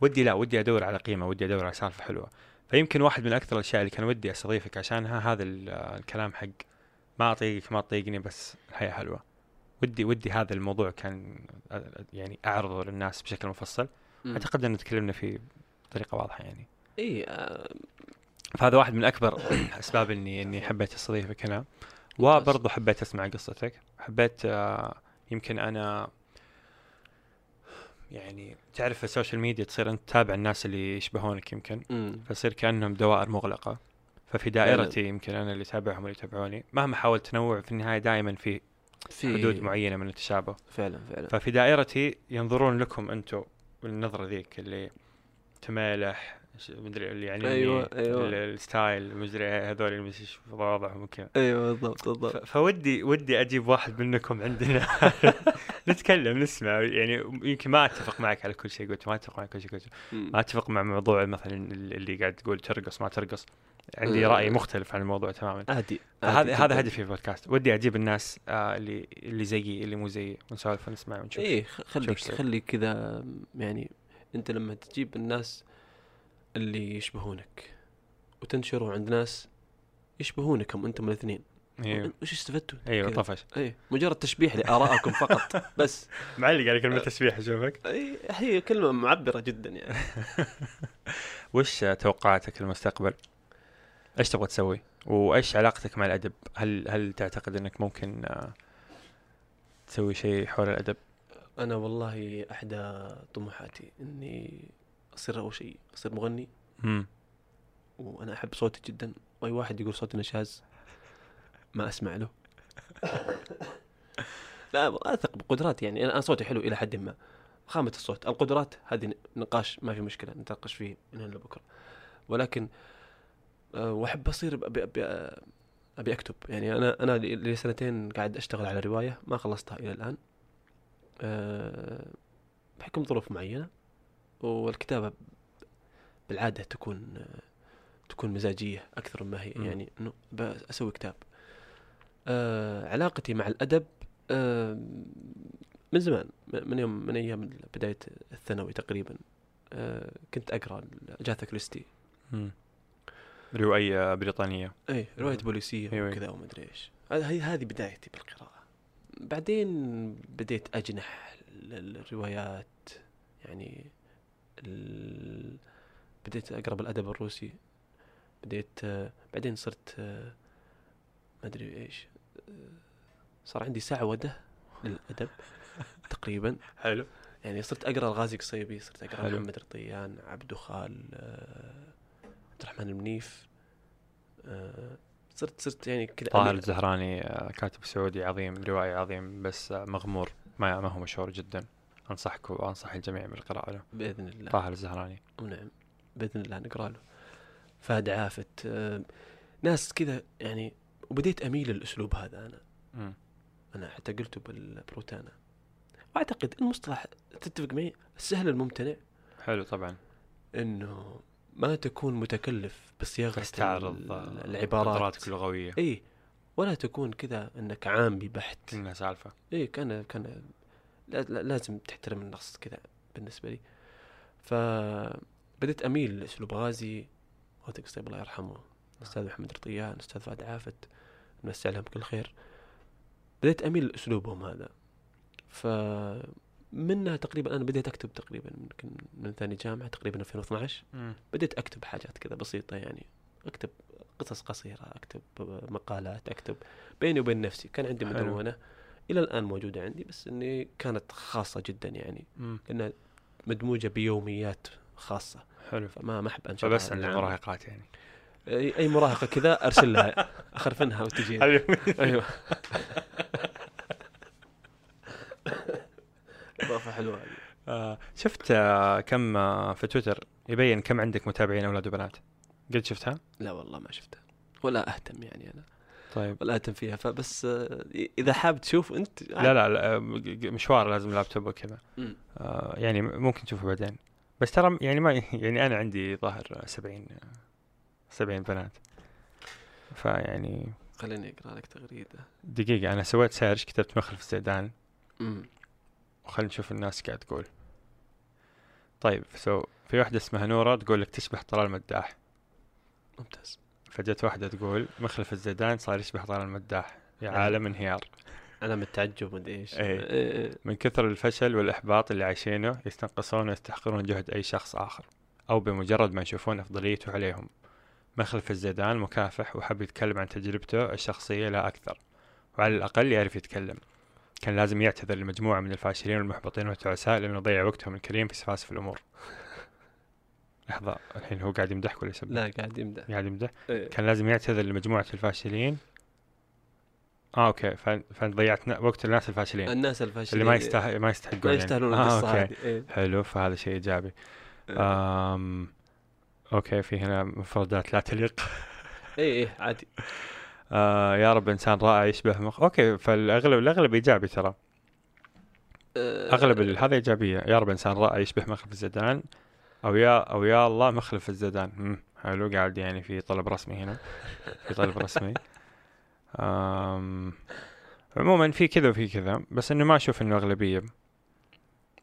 ودي لا ودي أدور على قيمة ودي أدور على سالفة حلوة. فيمكن واحد من أكثر الأشياء اللي كان ودي أستضيفك عشانها هذا ال- الكلام حق ما اطيقك ما تطيقني بس الحياة حلوة. ودي ودي هذا الموضوع كان يعني أعرضه للناس بشكل مفصل. م. أعتقد ان تكلمنا فيه بطريقة واضحة يعني. إي آه، فهذا واحد من أكبر أسباب إني إني حبيت استضيفك هنا وبرضه حبيت أسمع قصتك. حبيت آه، يمكن أنا يعني تعرف في السوشيال ميديا تصير أنت تتابع الناس اللي يشبهونك يمكن. م. فيصير كأنهم دوائر مغلقة. ففي دائرتي يمكن أنا اللي أتابعهم واللي يتابعوني. مهما حاولت تنوع في النهاية دائما في في حدود معينة من التشابه. فعلا فعلا. ففي دائرتي ينظرون لكم أنتم بالنظرة ذيك اللي تمالح مدري اللي يعني أيوة. ال- ال style مدري هذول وضعهم وكذا. أيوه بالضبط بالضبط. فودي ودي أجيب واحد منكم عندنا. نتكلم نسمع. يعني يمكن ما أتفق معك على كل شيء قلته ما أتفق معك كل شيء قلته ما أتفق مع موضوع مثلا اللي قاعد تقول ترقص ما ترقص. عندي أه. رأي مختلف عن الموضوع تماما. عادي هذا هذا. هدفي في البودكاست. ودي أجيب الناس آه اللي اللي زيي اللي مو زيي. ونسولف ونسمع ونشوف. خ- خليك. خليك كذا يعني أنت لما تجيب الناس اللي يشبهونك وتنشروا عند ناس يشبهونكم أنتم الاثنين أيوه وش استفدتوا؟ أيوه. طفش إيه مجرد تشبيح لآرائكم فقط بس معلق على كلمة تسبيح أشوفك إيه هي كلمة معبرة جدا يعني وش توقعاتك للمستقبل؟ إيش تبغى تسوي؟ وإيش علاقتك مع الأدب؟ هل هل تعتقد إنك ممكن آه، تسوي شيء حول الأدب؟ أنا والله أحدى طموحاتي إني أصير أول شيء أصير مغني. امم وأنا أحب صوتي جدا. وأي واحد يقول صوتي نشاز ما أسمع له. لا أثق بقدراتي يعني. أنا صوتي حلو إلى حد ما. خامة الصوت. القدرات هذه نقاش ما في مشكلة نتناقش فيه من هنا لبكرة. ولكن آه، وأحب أصير أبي أبي أبي أكتب. يعني أنا أنا لي سنتين قاعد أشتغل على رواية ما خلصتها إلى الآن. أه بحكم ظروف معينة. والكتابة بالعادة تكون آه، تكون مزاجية أكثر مما هي. يعني إنه أسوي كتاب أه علاقتي مع الأدب أه من زمان من يوم من أيام بداية الثانوي تقريبا أه كنت أقرأ جاثا كريستي مم. روائيه بريطانية اي رواية بوليسية أيوة. وكذا وما أدري إيش هذه بدايتي بالقراءة بعدين بديت أجنح للروايات يعني ال... بديت أقرأ بالأدب الروسي. بديت آه، بعدين صرت آه، ما أدري إيش آه، صار عندي سعوده للأدب تقريبا. حلو. يعني صرت أقرأ الغازي قصيبي صرت أقرأ حلو. محمد رطيان عبدو خال عبد الرحمن المنيف صرت صرت يعني كذا طاهر الزهراني كاتب سعودي عظيم روائي عظيم بس مغمور ما ما هو مشهور جدا. أنصحك وأنصح الجميع بالقراءة له. بإذن الله. طاهر الزهراني. ونعم بإذن الله نقرأ له. فهد عافت. آه، ناس كذا يعني وبديت أميل للأسلوب هذا أنا. مم. أنا حتى قلته بالبروتانا. وأعتقد المصطلح تتفق معي السهل الممتنع. حلو طبعا. إنه ما تكون متكلف بصياغة تستعرض ال- العبارات. اللغوية. اي ولا تكون كذا إنك عامي بحت كلها سالفة. اي كان كان لازم تحترم النص كذا بالنسبة لي. فبديت أميل لأسلوب غازي غازي قصيب الله يرحمه الأستاذ محمد رطيان الأستاذ فهد عافت نمسي عليهم كل خير. بديت أميل لأسلوبهم هذا. ف منها تقريبا أنا بديت أكتب تقريبا يمكن من ثاني جامعة تقريبا 2012 مم. بديت أكتب حاجات كذا بسيطة يعني. أكتب قصص قصيرة أكتب مقالات أكتب بيني وبين نفسي. كان عندي حلو. مدونة. إلى الآن موجودة عندي بس إني كانت خاصة جدا يعني مم. لأنها مدموجة بيوميات خاصة. حلو. فما ما أحب انشرها فبس عند. المراهقات يعني. اي أي مراهقة كذا أرسل لها اخرفنها وتجي أيوه. إضافة حلوة. هذه آه، شفت آه، كم آه، في تويتر يبين كم عندك متابعين أولاد وبنات؟ قد شفتها؟ لا والله ما شفتها. ولا أهتم يعني أنا. طيب. ولا أهتم فيها. فبس آه، إذا حاب تشوف أنت لا لا, لا مشوار لازم لابتوب وكذا. آه، يعني ممكن تشوفه بعدين. بس ترى يعني ما يعني أنا عندي ظاهر 70 70 بنات. فيعني خليني أقرأ لك تغريدة. دقيقة أنا سويت search كتبت مخلف الزيدان امم وخلينا نشوف الناس قاعد تقول. طيب سو في واحدة اسمها نورة تقول لك تشبه طلال مداح. ممتاز. فجت واحدة تقول مخلف الزيدان صار يشبه طلال مداح يا أيوة. عالم انهيار علامة تعجب مدري إيش إيه. إيه. من كثر الفشل والإحباط اللي عايشينه يستنقصون ويستحقرون جهد أي شخص آخر أو بمجرد ما يشوفون أفضليته عليهم مخلف الزيدان مكافح وحب يتكلم عن تجربته الشخصية لا أكثر وعلى الأقل يعرف يتكلم كان لازم يعتذر لمجموعة من الفاشلين والمحبطين والتعساء لأنه ضيع وقتهم الكريم في سفاسف الأمور لحظة الحين هو قاعد يمدحك ولا يسبك؟ لا قاعد يمدح. قاعد يمدح؟ إيه. كان لازم يعتذر لمجموعة الفاشلين. آه okay. فانت ضيعت وقت الناس الفاشلين. الناس الفاشلين اللي ما يستاهل ما يستحقون ما يعني. يستاهلون آه القصة okay. هذه إيه. حلو. فهذا شيء إيجابي. إيه. آم okay. في هنا مفردات لا تليق. اي اي عادي. آه يا رب إنسان رائع يشبه مخ okay. فالأغلب الأغلب إيجابي ترى. آه، أغلب هذا إيجابية. يا رب إنسان رائع يشبه مخلف الزيدان. أو يا أو يا الله مخلف الزيدان. حلو. قاعد يعني في طلب رسمي هنا. في طلب رسمي. عموما في كذا وفي كذا بس إنه ما أشوف إنه أغلبية.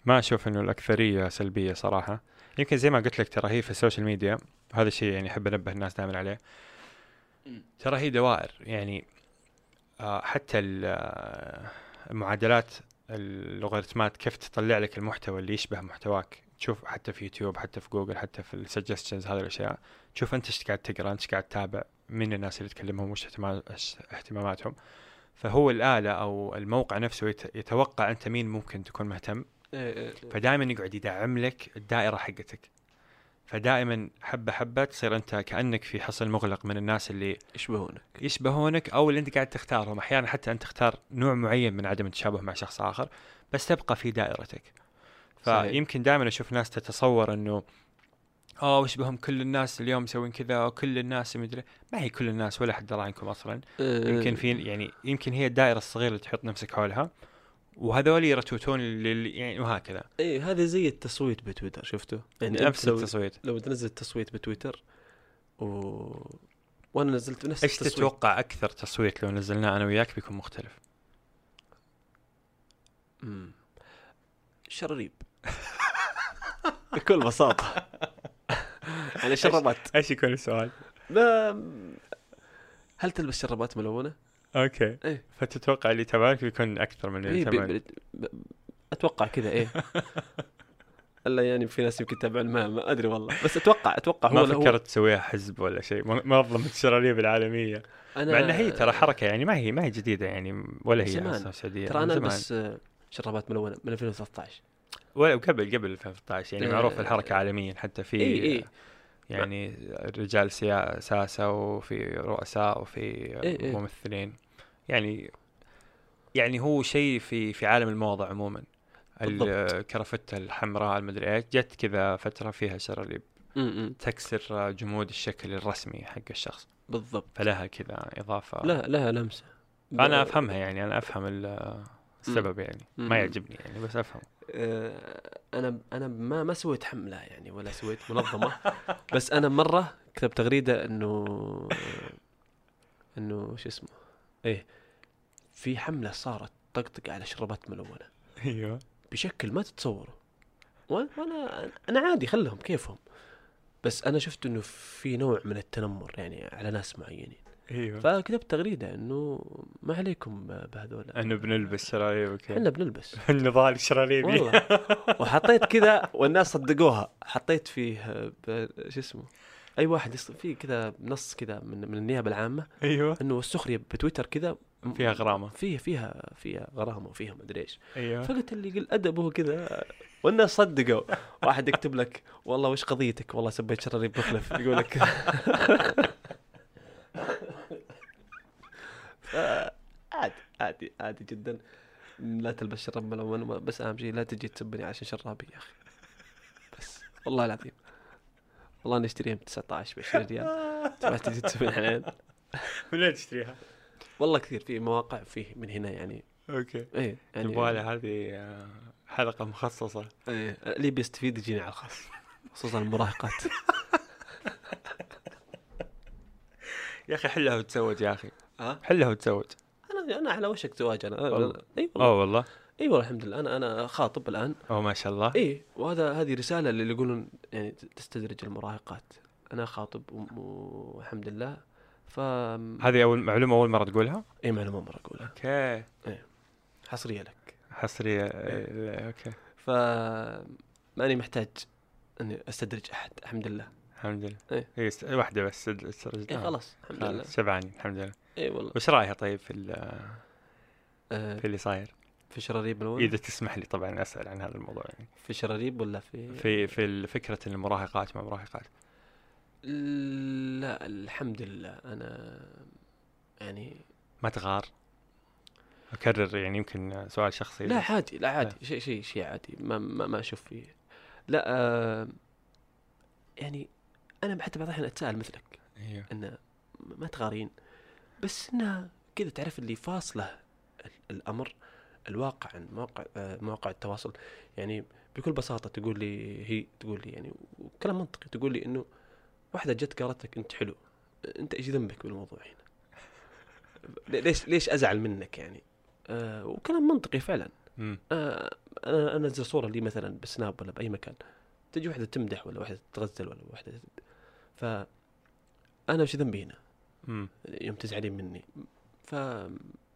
ما أشوف إنه الأكثرية سلبية صراحة. يمكن زي ما قلت لك ترى هي في ال social media وهذا الشيء يعني أحب أنبه الناس دائما عليه. ترى هي دوائر. يعني آه، حتى آه، المعادلات اللوغاريتمات كيف تطلع لك المحتوى اللي يشبه محتواك. تشوف حتى في يوتيوب حتى في جوجل حتى في ال suggestions هذه الأشياء. تشوف أنت إيش قاعد تقرأ أنت قاعد تتابع من الناس اللي تكلمهم وش اهتماماتهم. فهو الآلة أو الموقع نفسه يت- يتوقع أنت مين ممكن تكون مهتم. إيه، إيه، إيه. فدائما يقعد يدعم لك الدائرة حقتك. فدائما حبة حبة تصير أنت كأنك في حصن مغلق من الناس اللي يشبهونك. يشبهونك أو اللي أنت قاعد تختارهم. أحيانا حتى أنت تختار نوع معين من عدم التشابه مع شخص آخر بس تبقى في دائرتك. فيمكن دائما أشوف ناس تتصور إنه آه وش بهم كل الناس اليوم مسوين كذا وكل الناس مدري ما هي كل الناس ولا حد درى عنكم أصلا. آه، يمكن في يعني يمكن هي الدائرة الصغيرة اللي تحط نفسك حولها وهذول يرتوتون لل يعني وهكذا. إيه هذا زي التصويت بتويتر شفته يعني نفس التصويت. لو تنزل تصويت بتويتر و... وأنا نزلت نفس إيش التصويت. تتوقع أكثر تصويت لو نزلناه أنا وياك بيكون مختلف؟ مم. شراريب بكل بساطة يعني شربات إيش يكون السؤال هل تلبس شربات ملونة؟ أوكي إيه. فتتوقع اللي تبعك بيكون أكثر من اللي إيه. تبعك أتوقع كذا إيه ألا يعني في ناس يمكن يتابعون ما, ما أدري والله بس أتوقع أتوقع هو ما فكرت تسويها حزب ولا شيء منظمه الشراريب العالمية أنا مع إنها هي ترى حركة يعني ما هي ما هي جديدة يعني ولا هي. أصلا سعودية ترى أنا. ألبس آه، شرابات ملونة من 2013 ولا قبل قبل 2013 يعني آه، معروف الحركة عالميا حتى في إي إي. يعني رجال سيا- ساسه وفي رؤساء وفي إيه، إيه. ممثلين. يعني يعني هو شيء في في عالم الموضة عموما. بالضبط. الكرافتة الحمراء المدري إيش جت كذا فترة فيها م. تكسر جمود الشكل الرسمي حق الشخص. بالضبط. فلها كذا إضافة. لا لها لمسة. أنا أفهمها يعني أنا أفهم ال- السبب يعني. ما يعجبني يعني بس افهم آه، أنا أنا ما ما سويت حملة يعني ولا سويت منظمة. بس أنا مرة كتبت تغريدة إنه إنه شو اسمه إيه في حملة صارت طقطقه على شربات ملونة. أيوه. بشكل ما وأنا- وأنا أنا عادي خلهم كيفهم. بس أنا شفت إنه في نوع من التنمر يعني على ناس معينين. إيوه. فكتبت تغريدة إنه ما عليكم بهذول. إنه بنلبس شراريب وكذا. إحنا بنلبس. النضال الشراريبي والله. وحطيت كذا والناس صدقوها. حطيت فيه شو اسمه؟ أي واحد يص... في كذا نص كذا من من النيابة العامة. أيوه. إنه السخرية بتويتر كذا. فيها غرامة. فيها فيها فيها غرامة وفيها مدري إيش. أيوه. فقلت اللي يقول ادبه كذا. والناس صدقوا. واحد يكتب لك والله وش قضيتك؟ والله سبيت شراريب مخلف. يقول لك. عادي عادي عادي جدا. لا تلبس شراب ملون بس أهم شيء لا تجي تسبني عشان شرابي يا أخي. بس والله العظيم. والله نشتريها ب 19 ب 20 ريال. تبغى تجي تسبني الحين من وين تشتريها؟ والله كثير في مواقع فيه من هنا يعني. okay. إيه يعني يبغى هذه آه، حلقة مخصصة. إيه اللي بيستفيد يجيني على الخاص خصوصا المراهقات. يا أخي حلها وتزوج يا أخي. ها؟ حلها وتزوج أنا أنا على وشك زواج أنا. إي والله. أوه والله. إي والله الحمد لله. أنا أنا خاطب الآن. أوه ما شاء الله. إي وهذا هذه رسالة اللي يقولون يعني تستدرج المراهقات. أنا خاطب والحمد لله. ف هذه أول معلومة أول مرة تقولها؟ إي معلومة مرة أقولها. okay. حصرية لك. حصرية. آه، okay. ف ماني محتاج إني أستدرج أحد الحمد لله. الحمد لله. إيه. إيه. است- واحدة بس اي خلاص الحمد لله. شبعانين الحمد لله. اي والله. وش رأيها طيب في ال- آه في اللي صاير؟ في شراريب ملون إذا تسمح لي طبعا أسأل عن هذا الموضوع يعني. في شراريب ولا في؟ في في فكرة المراهقات مع مراهقات؟ لا الحمد لله. أنا يعني ما تغار؟ أكرر يعني يمكن سؤال شخصي. لا. عادي لا عادي. شيء شيء شيء عادي. ما ما, ما أشوف فيه. لا آه يعني أنا حتى بعض الأحيان أتساءل مثلك. أيوه. إنه ما تغارين. بس انها كذا تعرف اللي فاصله ال- الأمر الواقع عن مواقع آه، مواقع التواصل. يعني بكل بساطة تقول لي هي تقول لي يعني وكلام منطقي. تقول لي إنه واحدة جت قالت لك أنت حلو. أنت إيش ذنبك بالموضوع هنا؟ ليش ليش أزعل منك يعني؟ آه وكلام منطقي فعلا. آه، أنا أنزل صورة لي مثلا بسناب ولا بأي مكان. تجي واحدة تمدح ولا واحدة تغزل ولا واحدة ف أنا وش ذنبي هنا؟ يوم تزعلين مني. ف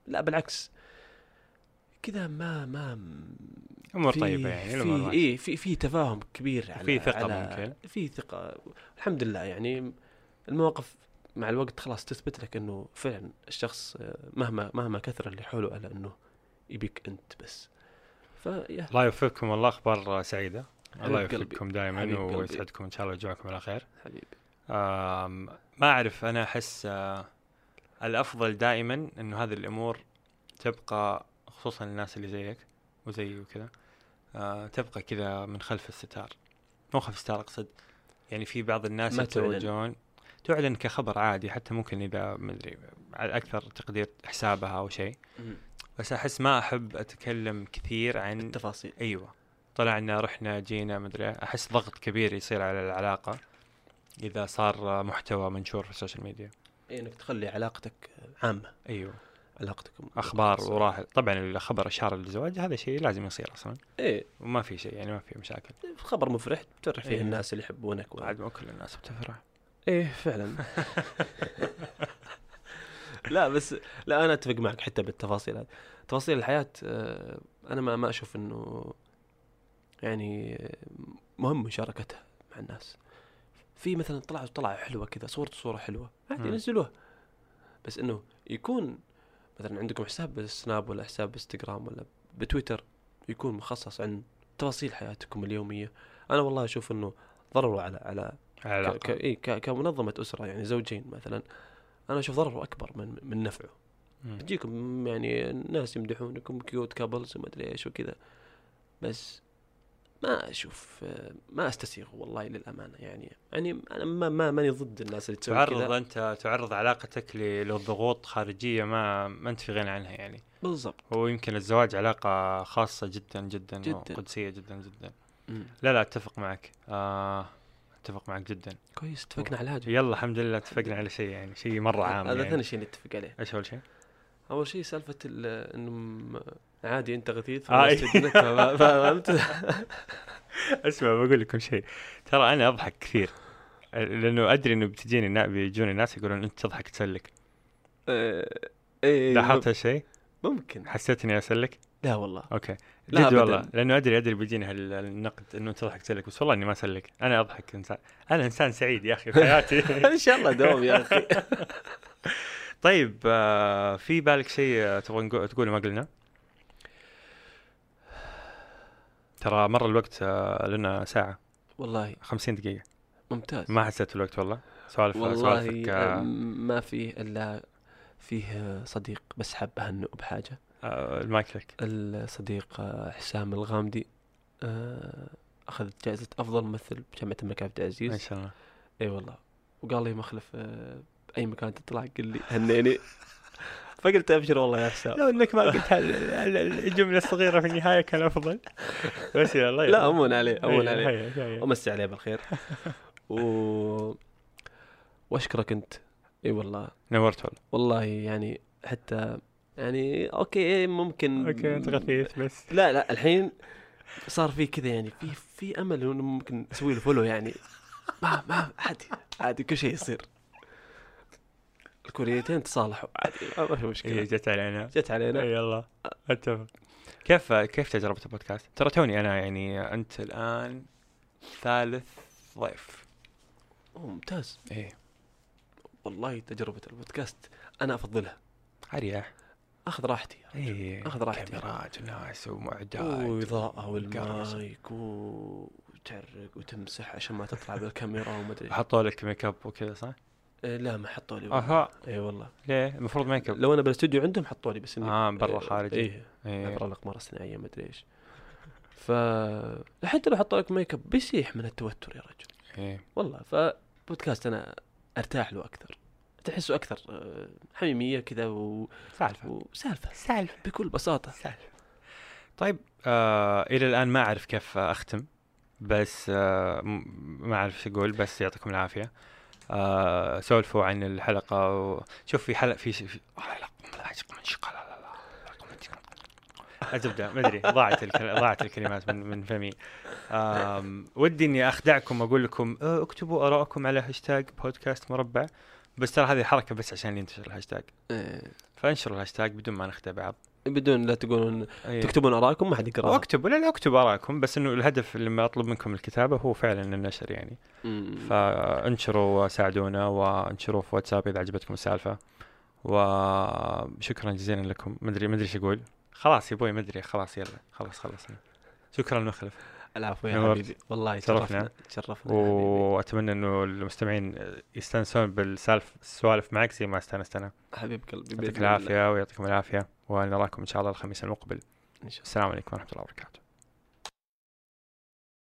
لا بالعكس. كذا ما ما أمور طيبة يعني في. اي في في تفاهم كبير على في ثقة على ممكن. في ثقة. الحمد لله يعني المواقف مع الوقت خلاص تثبت لك إنه فعلا الشخص آه، مهما مهما كثر اللي حوله على إنه يبيك أنت بس. فيا. الله يوفقكم والله أخبار سعيدة. الله. يوفقكم دائما. ويسعدكم. إن شاء الله يجمعكم على خير. حبيبي. ما أعرف أنا أحس آه، الأفضل دائما إنه هذه الأمور تبقى خصوصا الناس اللي زيك وزي وكذا آه تبقى كذا من خلف الستار. مو خلف الستار أقصد. يعني في بعض الناس. يتوجون تعلن. كخبر عادي حتى ممكن إذا مدري على أكثر تقدير حسابها أو شيء. بس أحس ما أحب أتكلم كثير عن التفاصيل. أيوه. طلعنا رحنا جينا مدري أحس ضغط كبير يصير على العلاقة. إذا صار محتوى منشور في ال social media. إيه إنك تخلي علاقتك عامة. أيوه. علاقتكم أخبار. وراح طبعا الخبر اشهار الزواج هذا شيء لازم يصير أصلا. إيه. وما في شيء يعني ما في مشاكل. خبر مفرح تفرح فيه إيه. الناس اللي يحبونك و... عاد مو كل الناس بتفرح. إيه فعلا. لا بس لا أنا أتفق معك حتى بالتفاصيل هذه. تفاصيل الحياة آه، أنا ما ما أشوف إنه يعني مهم مشاركتها مع الناس. في مثلا طلعوا طلعه حلوة كذا صورته صورة حلوة عادي. نزلوها بس إنه يكون مثلا عندكم حساب بالسناب ولا حساب بالإنستغرام ولا بتويتر يكون مخصص عن تفاصيل حياتكم اليومية. أنا والله أشوف إنه ضرروا على على ك... إيه ك... كمنظمة أسرة يعني زوجين مثلا أنا أشوف ضرره أكبر من من نفعه. تجيكم يعني ناس يمدحونكم cute couples وما أدري إيش وكذا. بس ما أشوف ما أستسيغ والله للأمانة يعني يعني أنا ما ما ماني ضد الناس اللي تسوي تعرض أنت تعرض علاقتك ل- لضغوط خارجية ما ما أنت في غنى عنها يعني بالضبط هو يمكن الزواج علاقة خاصة جدا جدا, جداً. وقدسية جدا جدا مم. لا لا أتفق معك آه أتفق معك جدا كويس اتفقنا على حاجة يلا الحمد لله اتفقنا على شيء يعني شيء مرة عام هذا يعني. ثاني شيء نتفق عليه إيش أول شيء؟ أول شيء سالفة ال- إنه م- عادي أنت غثيث آه. فهمت؟ اسمع بقول لكم شيء. ترى أنا أضحك كثير لأنه أدري إنه بتجيني بيجوني ناس يقولون أنت تضحك تسلك. إيه لاحظت هالشيء؟ ممكن. حسيت اني أسلك؟ لا والله. أوكي. لا جد. والله. لأنه أدري أدري بيجيني هالنقد إنه انت تضحك تسلك بس والله إني ما أسلك. أنا أضحك إنسان. أنا إنسان سعيد يا أخي في حياتي. إن شاء الله دوم يا أخي. طيب آه في بالك شيء تبغى تقوله ما قلنا؟ ترى مر الوقت آه لنا ساعة. والله. 50 دقيقة. ممتاز. ما حسيت الوقت والله. سوالف والله سوالفك آه، آه ما فيه إلا فيه صديق بس حاب أهنئه بحاجة. المايك لك. الصديق حسام الغامدي اخذ جائزة أفضل ممثل بجامعة الملك عبد ما العزيز شاء الله. إي والله. وقال لي مخلف آه، اي مكان تطلع قل لي هنيني. فقلت أبشر والله يا حسام لو إنك ما قلت الجملة الصغيرة في النهاية كان أفضل. بس يا الله لا أمون عليه أمون هيا- عليه. هيا- هيا. ومسي عليه بالخير. و وأشكرك أنت. إي والله. نورت والله. والله يعني حتى يعني okay ممكن أوكي أنت غثيث بس. لا لا الحين صار في كذا يعني في في أمل إنه ممكن نسوي له follow يعني. ما ما عادي عادي كل شيء يصير. الكوريتين تصالحوا عادي ما في مشكلة. جت علينا. جت علينا. اي والله أتفق. كيف كيف تجربة البودكاست؟ ترى توني أنا يعني أنت الآن ثالث ضيف. ممتاز. إيه. والله تجربة البودكاست أنا أفضلها. اريح أخذ راحتي إيه أخذ راحتي. كاميرات وناس ومعدات وإضاءة. والمايك وتحرك وتمسح عشان ما تطلع بالكاميرا وما أدري. حطوا لك ميك أب وكذا صح؟ إيه، لا ما حطوا لي. أها. اي والله. ليه؟ المفروض ميك اب لو أنا بالاستوديو عندهم حطوا لي بس إني آه برا خارجي. إيه إيه. عبر الاقمار الصناعيه ما أدري إيش. ف حتى لو حطوا لك ميك أب بيسيح من التوتر يا رجل. إيه. والله فبودكاست أنا أرتاح له أكثر. تحسه أكثر آه، حميمية كذا و... سالفة. وسالفه سالفة. بكل بساطة. سالفة. طيب آه إلى الآن ما أعرف كيف أختم بس آه ما أعرف إيش أقول بس يعطيكم العافية. آه سولفوا عن الحلقة و... شوف في حلقه في آه، لا الزبده ما ادري ضاعت. ضاعت الكلمات من من فمي ودي اني اخدعكم أقول لكم آه، اكتبوا ارائكم على هاشتاج بودكاست مربع بس ترى هذه حركه بس عشان ينتشر الهاشتاج إيه. فانشروا الهاشتاج بدون ما نخدع بعض بدون لا تقولون إيه. تكتبون آرائكم ما حد يقرا واكتبوا لا لا اكتبوا آرائكم بس إنه الهدف لما أطلب منكم الكتابة هو فعلا النشر يعني. فانشروا وساعدونا وانشروا في واتساب إذا عجبتكم السالفة. وشكرا جزيلا لكم. ما ادري ما أدري إيش أقول. خلاص يا أبوي ما أدري. خلاص يلا. خلاص خلصنا. شكرا مخلف العفو يا. حبيبي. والله شرفنا. تشرفنا. تشرفنا. وأتمنى إنه المستمعين يستانسون بالسالف السوالف معك زي ما استانست أنا حبيب قلبي يعطيك. العافية ويعطيكم العافية. ونراكم إن شاء الله الخميس المقبل. السلام عليكم ورحمة الله وبركاته